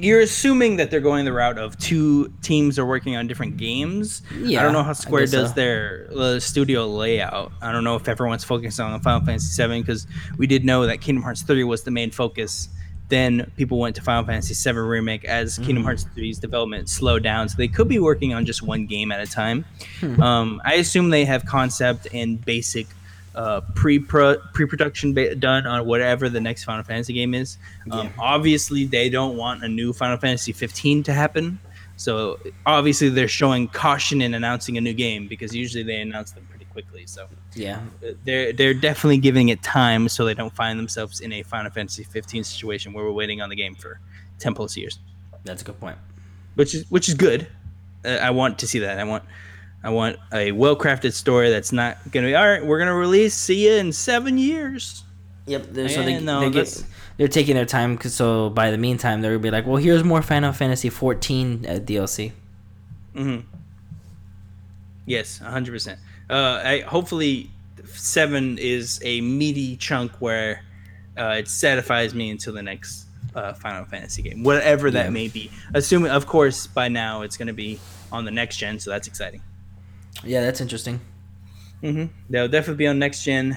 [SPEAKER 1] You're assuming that they're going the route of two teams are working on different games.
[SPEAKER 2] Yeah, I
[SPEAKER 1] don't know how Square does
[SPEAKER 2] so.
[SPEAKER 1] their uh, studio layout. I don't know if everyone's focused on Final Fantasy VII because we did know that Kingdom Hearts 3 was the main focus Then people went to Final Fantasy VII Remake as Kingdom Hearts 3's development slowed down. So they could be working on just one game at a time. Um, I assume they have concept and basic uh, pre pre production ba- done on whatever the next Final Fantasy game is. Um,
[SPEAKER 2] Yeah.
[SPEAKER 1] Obviously, they don't want a new Final Fantasy 15 to happen. So obviously, they're showing caution in announcing a new game because usually they announce them pretty quickly. So
[SPEAKER 2] Yeah.
[SPEAKER 1] uh, they're they're definitely giving it time so they don't find themselves in a Final Fantasy 15 situation where we're waiting on the game for 10 plus years,
[SPEAKER 2] That's a good point.
[SPEAKER 1] which is which is good. Uh, I want to see that. I want I want a well crafted story that's not gonna be all right. We're gonna release. See you in seven years.
[SPEAKER 2] Yep. They're, so they,
[SPEAKER 1] no,
[SPEAKER 2] they they're taking their time. 'cause so by the meantime, they're gonna be like, well, here's more Final Fantasy 14 uh, DLC.
[SPEAKER 1] Mm-hmm. Yes, hundred percent. Uh, I hopefully seven is a meaty chunk where uh, it satisfies me until the next uh, Final Fantasy game, whatever that
[SPEAKER 2] Yeah.
[SPEAKER 1] may be. Assuming, of course, by now it's going to be on the next gen, so that's exciting.
[SPEAKER 2] Yeah, that's interesting.
[SPEAKER 1] Mm-hmm. They'll definitely be on next gen.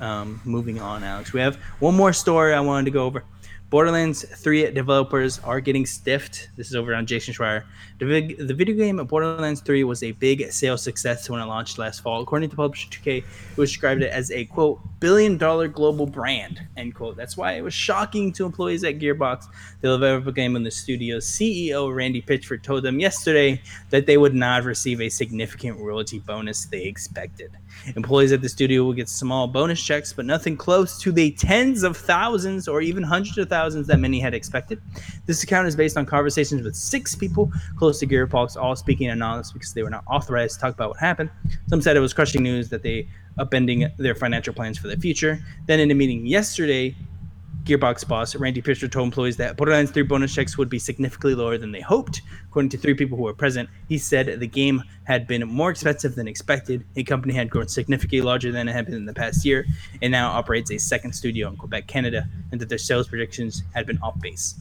[SPEAKER 1] Um, moving on, Alex. We have one more story I wanted to go over. Borderlands 3 developers are getting stiffed. This is over on Jason Schreier. The, vig- the video game Borderlands 3 was a big sales success when it launched last fall. According to publisher 2K, it was described it as a quote billion dollar global brand end quote. That's why it was shocking to employees at Gearbox, the developer game in the studio. CEO Randy Pitchford told them yesterday that they would not receive a significant royalty bonus they expected. Employees at the studio will get small bonus checks, but nothing close to the tens of thousands or even hundreds of thousands that many had expected. This account is based on conversations with six people close to Gearbox, all speaking anonymous because they were not authorized to talk about what happened. Some said it was crushing news that they upending their financial plans for the future. Then in a meeting yesterday, Gearbox boss Randy Pitcher told employees that Borderlands 3 bonus checks would be significantly lower than they hoped. According to three people who were present, he said the game had been more expensive than expected. The company had grown significantly larger than it had been in the past year, and now operates a second studio in Quebec, Canada, and that their sales predictions had been off base.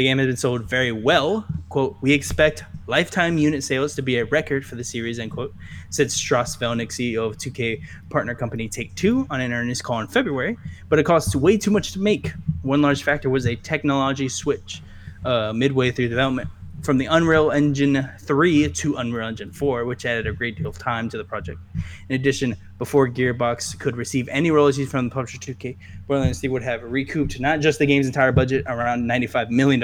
[SPEAKER 1] The game has been sold very well. Quote, we expect lifetime unit sales to be a record for the series, end quote, said Strauss Zelnick, CEO of 2K partner company Take Two, on an earnings call in February. But it costs way too much to make. One large factor was a technology switch uh, midway through development from the Unreal Engine 3 to Unreal Engine 4, which added a great deal of time to the project. In addition, before Gearbox could receive any royalties from the publisher 2K, Borderlands 3 would have recouped not just the game's entire budget, around $95 million,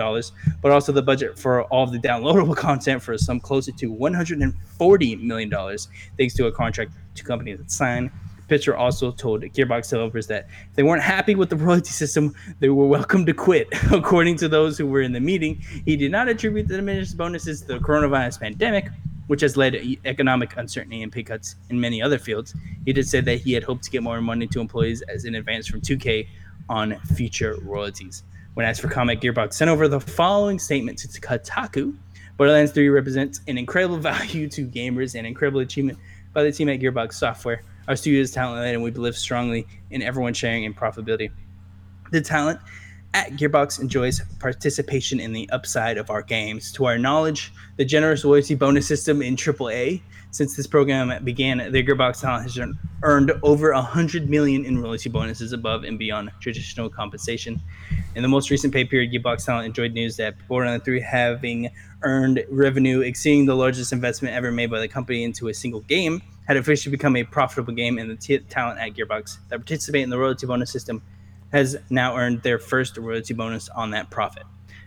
[SPEAKER 1] but also the budget for all of the downloadable content for a sum closer to $140 million, thanks to a contract to companies that signed. Pitcher also told Gearbox developers that if they weren't happy with the royalty system, they were welcome to quit. According to those who were in the meeting, he did not attribute the diminished bonuses to the coronavirus pandemic, which has led to economic uncertainty and pay cuts in many other fields. He did say that he had hoped to get more money to employees as in advance from 2K on future royalties. When asked for comment, Gearbox sent over the following statement to Kotaku. Borderlands 3 represents an incredible value to gamers and incredible achievement by the team at Gearbox Software. Our studio is talent led and we believe strongly in everyone sharing in profitability. The talent at Gearbox enjoys participation in the upside of our games. To our knowledge, the generous loyalty bonus system in AAA, since this program began, the Gearbox talent has earned- over 100 million in royalty bonuses above and beyond traditional compensation. In the most recent pay period, Gearbox Talent enjoyed news that Borderlands 3 having earned revenue exceeding the largest investment ever made by the company into a single game had officially become a profitable game, and the t- talent at Gearbox that participate in the royalty bonus system has now earned their first royalty bonus on that profit.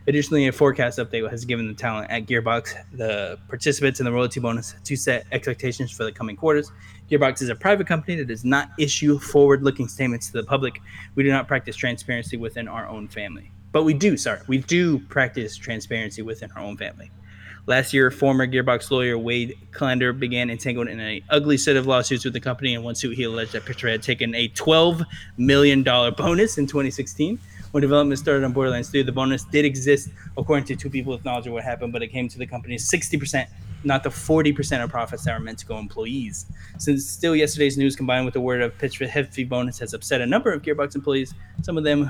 [SPEAKER 1] Additionally, a forecast update has given the talent at Gearbox, the participants in the royalty bonus, to set expectations for the coming quarters. Gearbox is a private company that does not issue forward looking statements to the public. We do not practice transparency within our own family. But we do, sorry, we do practice transparency within our own family. Last year, former Gearbox lawyer Wade Callender began entangled in an ugly set of lawsuits with the company. In one suit, he alleged that Pitcher had taken a $12 million bonus in 2016. When development started on Borderlands 3, the bonus did exist, according to two people with knowledge of what happened, but it came to the company's 60%, not the 40% of profits that were meant to go employees. Since still yesterday's news combined with the word of Pitcher's hefty bonus has upset a number of Gearbox employees, some of them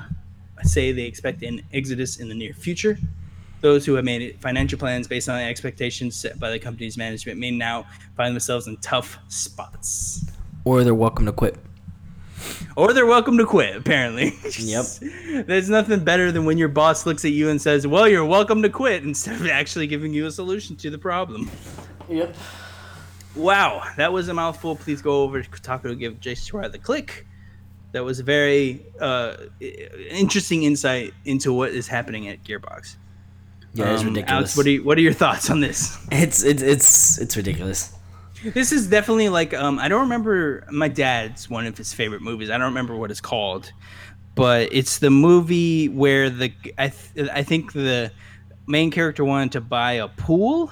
[SPEAKER 1] say they expect an exodus in the near future. Those who have made financial plans based on the expectations set by the company's management may now find themselves in tough spots.
[SPEAKER 2] Or they're welcome to quit.
[SPEAKER 1] or they're welcome to quit. Apparently.
[SPEAKER 2] Yep.
[SPEAKER 1] There's nothing better than when your boss looks at you and says, "Well, you're welcome to quit," instead of actually giving you a solution to the problem.
[SPEAKER 2] Yep.
[SPEAKER 1] Wow, that was a mouthful. Please go over to Kotaku to give Jason Schreier the click. That was a very uh, interesting insight into what is happening at Gearbox.
[SPEAKER 2] Yeah, it's
[SPEAKER 1] Um,
[SPEAKER 2] ridiculous.
[SPEAKER 1] Alex, what are you, what are your thoughts on this?
[SPEAKER 2] it's it's it's it's ridiculous.
[SPEAKER 1] This is definitely like um, I don't remember my dad's one of his favorite movies. I don't remember what it's called, but it's the movie where the I th- I think the main character wanted to buy a pool.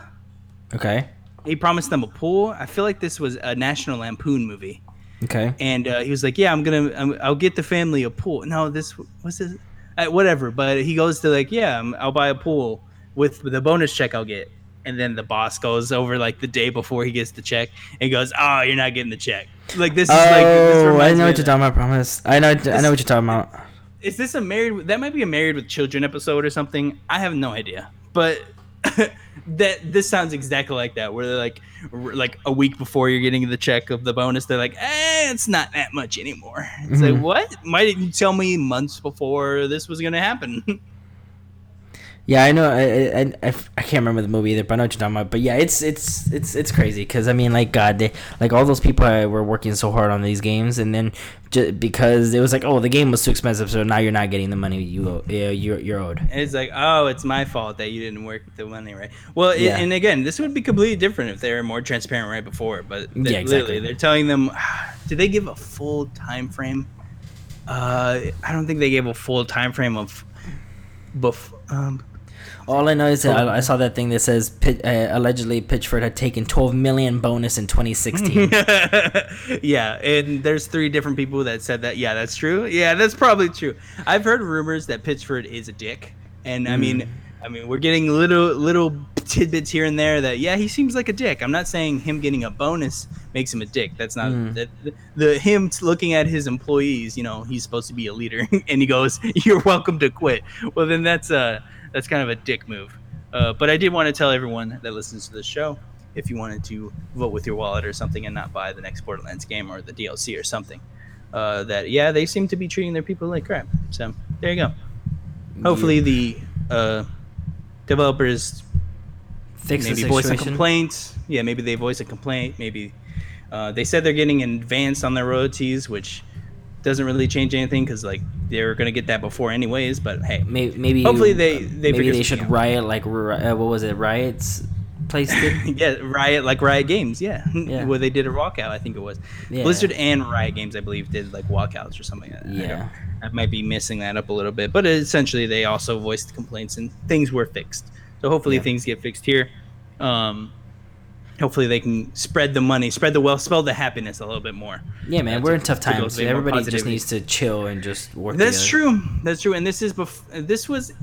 [SPEAKER 2] Okay.
[SPEAKER 1] He promised them a pool. I feel like this was a National Lampoon movie.
[SPEAKER 2] Okay.
[SPEAKER 1] and uh, he was like, "Yeah, I'm gonna, I'm, I'll get the family a pool." No, this was this? Uh, whatever. But he goes to like, "Yeah, I'm, I'll buy a pool with the bonus check I'll get." And then the boss goes over like the day before he gets the check and goes, "Oh, you're not getting the check." Like this is like. This
[SPEAKER 2] Oh, I know what you're talking about. Promise. I know. I know what you're talking about.
[SPEAKER 1] Is this a married? That might be a married with children episode or something. I have no idea, but that this sounds exactly like that. Where they're like, r- like a week before you're getting the check of the bonus, they're like, eh, it's not that much anymore. It's
[SPEAKER 2] Mhm.
[SPEAKER 1] like, what? Why didn't you tell me months before this was gonna happen?
[SPEAKER 2] Yeah, I know. I, I, I, I can't remember the movie either, but I know what you're talking about. But yeah, it's it's it's it's crazy because I mean, like God, they like all those people uh, were working so hard on these games, and then just because it was like, oh, the game was too expensive, so now you're not getting the money you yeah, you're you're owed.
[SPEAKER 1] And it's like, oh, it's my fault that you didn't work the money right. Well, it-
[SPEAKER 2] Yeah.
[SPEAKER 1] and again, this would be completely different if they were more transparent right before. But they,
[SPEAKER 2] Yeah, exactly.
[SPEAKER 1] literally, they're telling them. Did they give a full time frame? Uh, I don't think they gave a full time frame of. Bef- um,
[SPEAKER 2] All I know is that I, I saw that thing that says Pit, uh, allegedly Pitchford had taken 12 million bonus in 2016.
[SPEAKER 1] yeah, and there's three different people that said that. Yeah, that's true. Yeah, that's probably true. I've heard rumors that Pitchford is a dick, and I mean, I mean, we're getting little little tidbits here and there that yeah, he seems like a dick. I'm not saying him getting a bonus makes him a dick. That's not
[SPEAKER 2] Mm.
[SPEAKER 1] that, the, the him looking at his employees. You know, he's supposed to be a leader, and he goes, "You're welcome to quit." Well, then that's uh that's kind of a dick move. Uh, but I did want to tell everyone that listens to the show if you wanted to vote with your wallet or something and not buy the next Borderlands game or the DLC or something. Uh, that yeah, they seem to be treating their people like crap. So there you go. Hopefully the uh, developers
[SPEAKER 2] Fix
[SPEAKER 1] maybe voice a complaint. Yeah, maybe they voice a complaint. Maybe uh, they said they're getting advanced on their royalties, which doesn't really change anything because like they're gonna get that before anyways. But hey,
[SPEAKER 2] Maybe, maybe
[SPEAKER 1] Hopefully they- they
[SPEAKER 2] maybe they should
[SPEAKER 1] out.
[SPEAKER 2] riot like uh, what was it riots place did
[SPEAKER 1] yeah, Riot like Riot Games, yeah,
[SPEAKER 2] Yeah.
[SPEAKER 1] where they did a walkout. I think it was
[SPEAKER 2] Yeah.
[SPEAKER 1] Blizzard and Riot Games, I believe, did like walkouts or something. Like that. I
[SPEAKER 2] Yeah.
[SPEAKER 1] don't- I might be missing that up a little bit, but essentially they also voiced complaints and things were fixed. So hopefully
[SPEAKER 2] Yeah.
[SPEAKER 1] things get fixed here. Um, hopefully they can spread the money, spread the wealth, spread the happiness a little bit more.
[SPEAKER 2] yeah man
[SPEAKER 1] Uh,
[SPEAKER 2] we're
[SPEAKER 1] to-
[SPEAKER 2] in tough times
[SPEAKER 1] more
[SPEAKER 2] everybody just needs to chill and just work
[SPEAKER 1] That's
[SPEAKER 2] together.
[SPEAKER 1] true. That's true. And this is bef- this was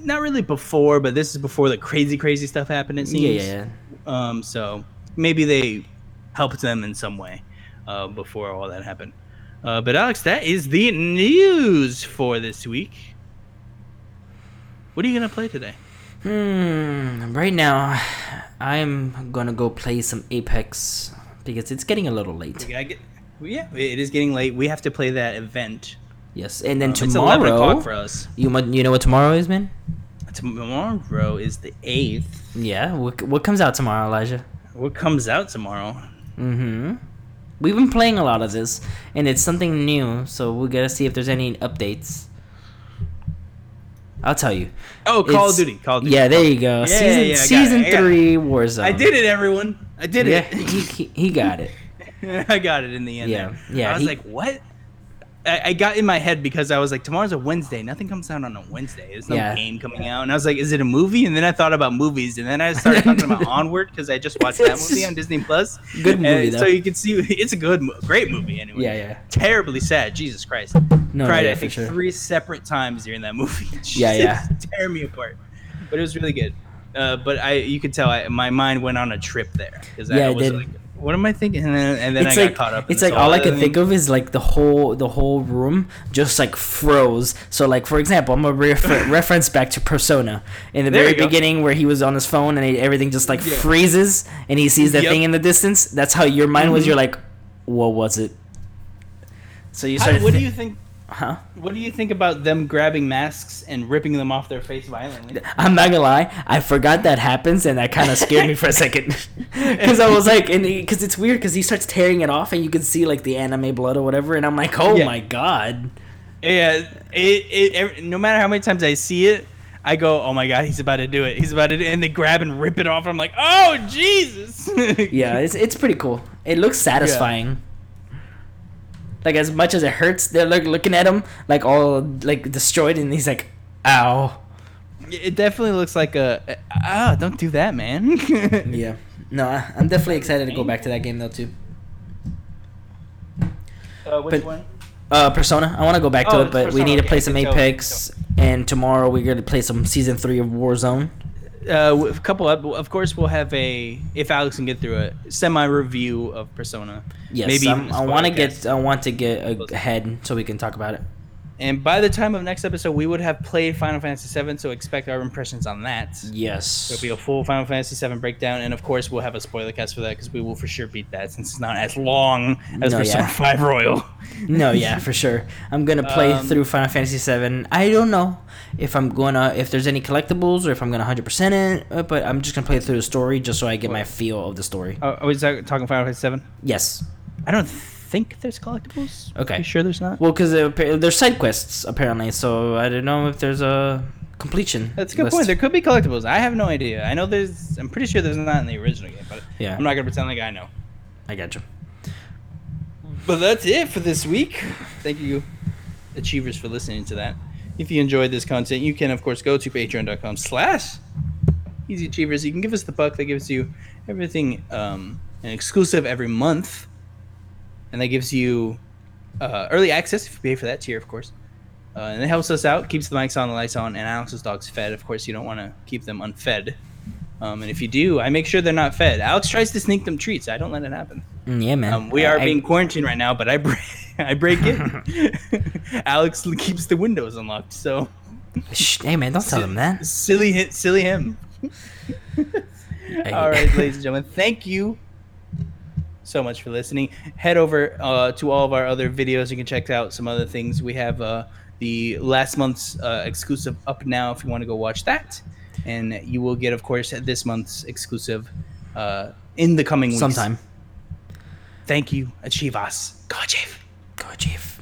[SPEAKER 1] not really before, but this is before the crazy, crazy stuff happened. It seems.
[SPEAKER 2] yeah yeah, yeah.
[SPEAKER 1] Um, so maybe they helped them in some way uh, before all that happened. Uh, but Alex, that is the news for this week. What are you gonna play today?
[SPEAKER 2] Hmm. Right now, I'm gonna go play some Apex because it's getting a little late.
[SPEAKER 1] Get, yeah, it is getting late. We have to play that event.
[SPEAKER 2] Yes, and then
[SPEAKER 1] Um, it's eleven
[SPEAKER 2] tomorrow.
[SPEAKER 1] o'clock for us.
[SPEAKER 2] You you know what tomorrow is, man?
[SPEAKER 1] Tomorrow is the eighth.
[SPEAKER 2] Yeah. What what comes out tomorrow, Elijah?
[SPEAKER 1] What comes out tomorrow?
[SPEAKER 2] Mm-hmm. We've been playing a lot of this, and it's something new, so we gotta see if there's any updates. I'll tell you.
[SPEAKER 1] Oh, Call of Duty. Call of Duty.
[SPEAKER 2] Yeah, there you go.
[SPEAKER 1] Yeah,
[SPEAKER 2] season
[SPEAKER 1] yeah,
[SPEAKER 2] season
[SPEAKER 1] it.
[SPEAKER 2] three Warzone.
[SPEAKER 1] I did it, everyone. I did
[SPEAKER 2] Yeah,
[SPEAKER 1] it.
[SPEAKER 2] he, he, he got it.
[SPEAKER 1] I got it in the end.
[SPEAKER 2] Yeah,
[SPEAKER 1] there.
[SPEAKER 2] yeah,
[SPEAKER 1] I was
[SPEAKER 2] he-
[SPEAKER 1] like, what? I, I got in my head because I was like, tomorrow's a Wednesday. Nothing comes out on a Wednesday. There's no
[SPEAKER 2] Yeah.
[SPEAKER 1] game coming out. And I was like, is it a movie? And then I thought about movies. And then I started talking about Onward because I just watched that movie on Disney Plus.
[SPEAKER 2] Good movie, though.
[SPEAKER 1] So you can see it's a good, great movie anyway.
[SPEAKER 2] Yeah, yeah.
[SPEAKER 1] Terribly sad. Jesus Christ.
[SPEAKER 2] No,
[SPEAKER 1] Cried,
[SPEAKER 2] yeah,
[SPEAKER 1] I think,
[SPEAKER 2] sure.
[SPEAKER 1] three separate times during that movie.
[SPEAKER 2] Yeah, yeah.
[SPEAKER 1] Tear me apart. But it was really good. Uh, but I, you could tell I, my mind went on a trip there because
[SPEAKER 2] Yeah,
[SPEAKER 1] I was like, "What am I thinking?" And then, and then
[SPEAKER 2] it's
[SPEAKER 1] I
[SPEAKER 2] like
[SPEAKER 1] got caught up.
[SPEAKER 2] it's like all I can think of is like the whole the whole room just like froze. So like for example, I'm gonna refer- reference back to Persona in the
[SPEAKER 1] There
[SPEAKER 2] very beginning where he was on his phone and he, everything just like
[SPEAKER 1] Yeah.
[SPEAKER 2] freezes and he sees that
[SPEAKER 1] Yep.
[SPEAKER 2] thing in the distance. That's how your mind was.
[SPEAKER 1] Mhm.
[SPEAKER 2] You're like, what was it? So you
[SPEAKER 1] How-
[SPEAKER 2] started.
[SPEAKER 1] what do you think?
[SPEAKER 2] Huh?
[SPEAKER 1] What do you think about them grabbing masks and ripping them off their face violently?
[SPEAKER 2] I'm not gonna lie. I forgot that happens, and that kind of scared me for a second, because I was like, and because it's weird, because he starts tearing it off, and you can see like the anime blood or whatever, and I'm like, oh
[SPEAKER 1] Yeah.
[SPEAKER 2] my god.
[SPEAKER 1] Yeah, it, it, every- no matter how many times I see it, I go, "Oh my god, he's about to do it! He's about to!" do it. And they grab and rip it off. I'm like, "Oh Jesus!"
[SPEAKER 2] Yeah, it's it's pretty cool. It looks satisfying. Like as much as it hurts, they're like looking at him like all like destroyed, and he's like, "Ow."
[SPEAKER 1] It definitely looks like a ah. Don't do that, man.
[SPEAKER 2] Yeah. No, I- I'm definitely excited to go back to that game though too.
[SPEAKER 1] Uh, which
[SPEAKER 2] But-
[SPEAKER 1] one?
[SPEAKER 2] Uh, Persona. I want to go back to
[SPEAKER 1] Oh,
[SPEAKER 2] it, but we need to
[SPEAKER 1] okay,
[SPEAKER 2] play
[SPEAKER 1] I
[SPEAKER 2] some
[SPEAKER 1] can tell.
[SPEAKER 2] Apex, and tomorrow we're gonna play some season three of Warzone.
[SPEAKER 1] Uh, a couple of, of course, we'll have a if Alex can get through it semi review of Persona.
[SPEAKER 2] Yes,
[SPEAKER 1] Maybe even
[SPEAKER 2] want to get. I want to get ahead so we can talk about it.
[SPEAKER 1] And by the time of next episode, we would have played Final Fantasy VII, so expect our impressions on that.
[SPEAKER 2] Yes.
[SPEAKER 1] It'll be a full Final Fantasy VII breakdown, and of course, we'll have a spoiler cast for that because we will for sure beat that since it's not as long as
[SPEAKER 2] No,
[SPEAKER 1] Persona
[SPEAKER 2] yeah.
[SPEAKER 1] 5 Royal.
[SPEAKER 2] No, yeah, for sure. I'm gonna play
[SPEAKER 1] Um,
[SPEAKER 2] through Final Fantasy VII. I don't know if I'm gonna if there's any collectibles or if I'm gonna 100% it, uh, but I'm just gonna play through the story just so I get my feel of the story.
[SPEAKER 1] Oh, are we talk- talking Final Fantasy VII?
[SPEAKER 2] Yes.
[SPEAKER 1] I don't think there's collectibles.
[SPEAKER 2] Okay.
[SPEAKER 1] You sure there's not?
[SPEAKER 2] Well, because there's side quests apparently, so I don't know if there's a completion.
[SPEAKER 1] That's a good
[SPEAKER 2] list.
[SPEAKER 1] point. There could be collectibles. I have no idea. I know there's. I'm pretty sure there's not in the original game, but
[SPEAKER 2] Yeah.
[SPEAKER 1] I'm not gonna pretend like I know.
[SPEAKER 2] I got you.
[SPEAKER 1] But that's it for this week. Thank you, Achievers, for listening to that. If you enjoyed this content, you can, of course, go to patreon.com slash Easy Achievers. You can give us the buck. That gives you everything um, an exclusive every month. And that gives you uh, early access if you pay for that tier, of course. Uh, and it helps us out, keeps the mics on, the lights on, and Alex's dog's fed. Of course, you don't want to keep them unfed. Um, and if you do, I make sure they're not fed. Alex tries to sneak them treats. I don't let it happen.
[SPEAKER 2] Mm, yeah, man.
[SPEAKER 1] Um, we
[SPEAKER 2] I-
[SPEAKER 1] are
[SPEAKER 2] I-
[SPEAKER 1] being quarantined right now, but I break, I break it. Alex keeps the windows unlocked, so
[SPEAKER 2] Shh, hey, man, don't tell them that.
[SPEAKER 1] silly silly him. All right, ladies and gentlemen, thank you so much for listening. Head over uh, to all of our other videos. You can check out some other things. We have uh, the last month's uh, exclusive up now if you want to go watch that, and you will get, of course, this month's exclusive uh, in the coming weeks.
[SPEAKER 2] Sometime.
[SPEAKER 1] Thank you, Achievers. Goje.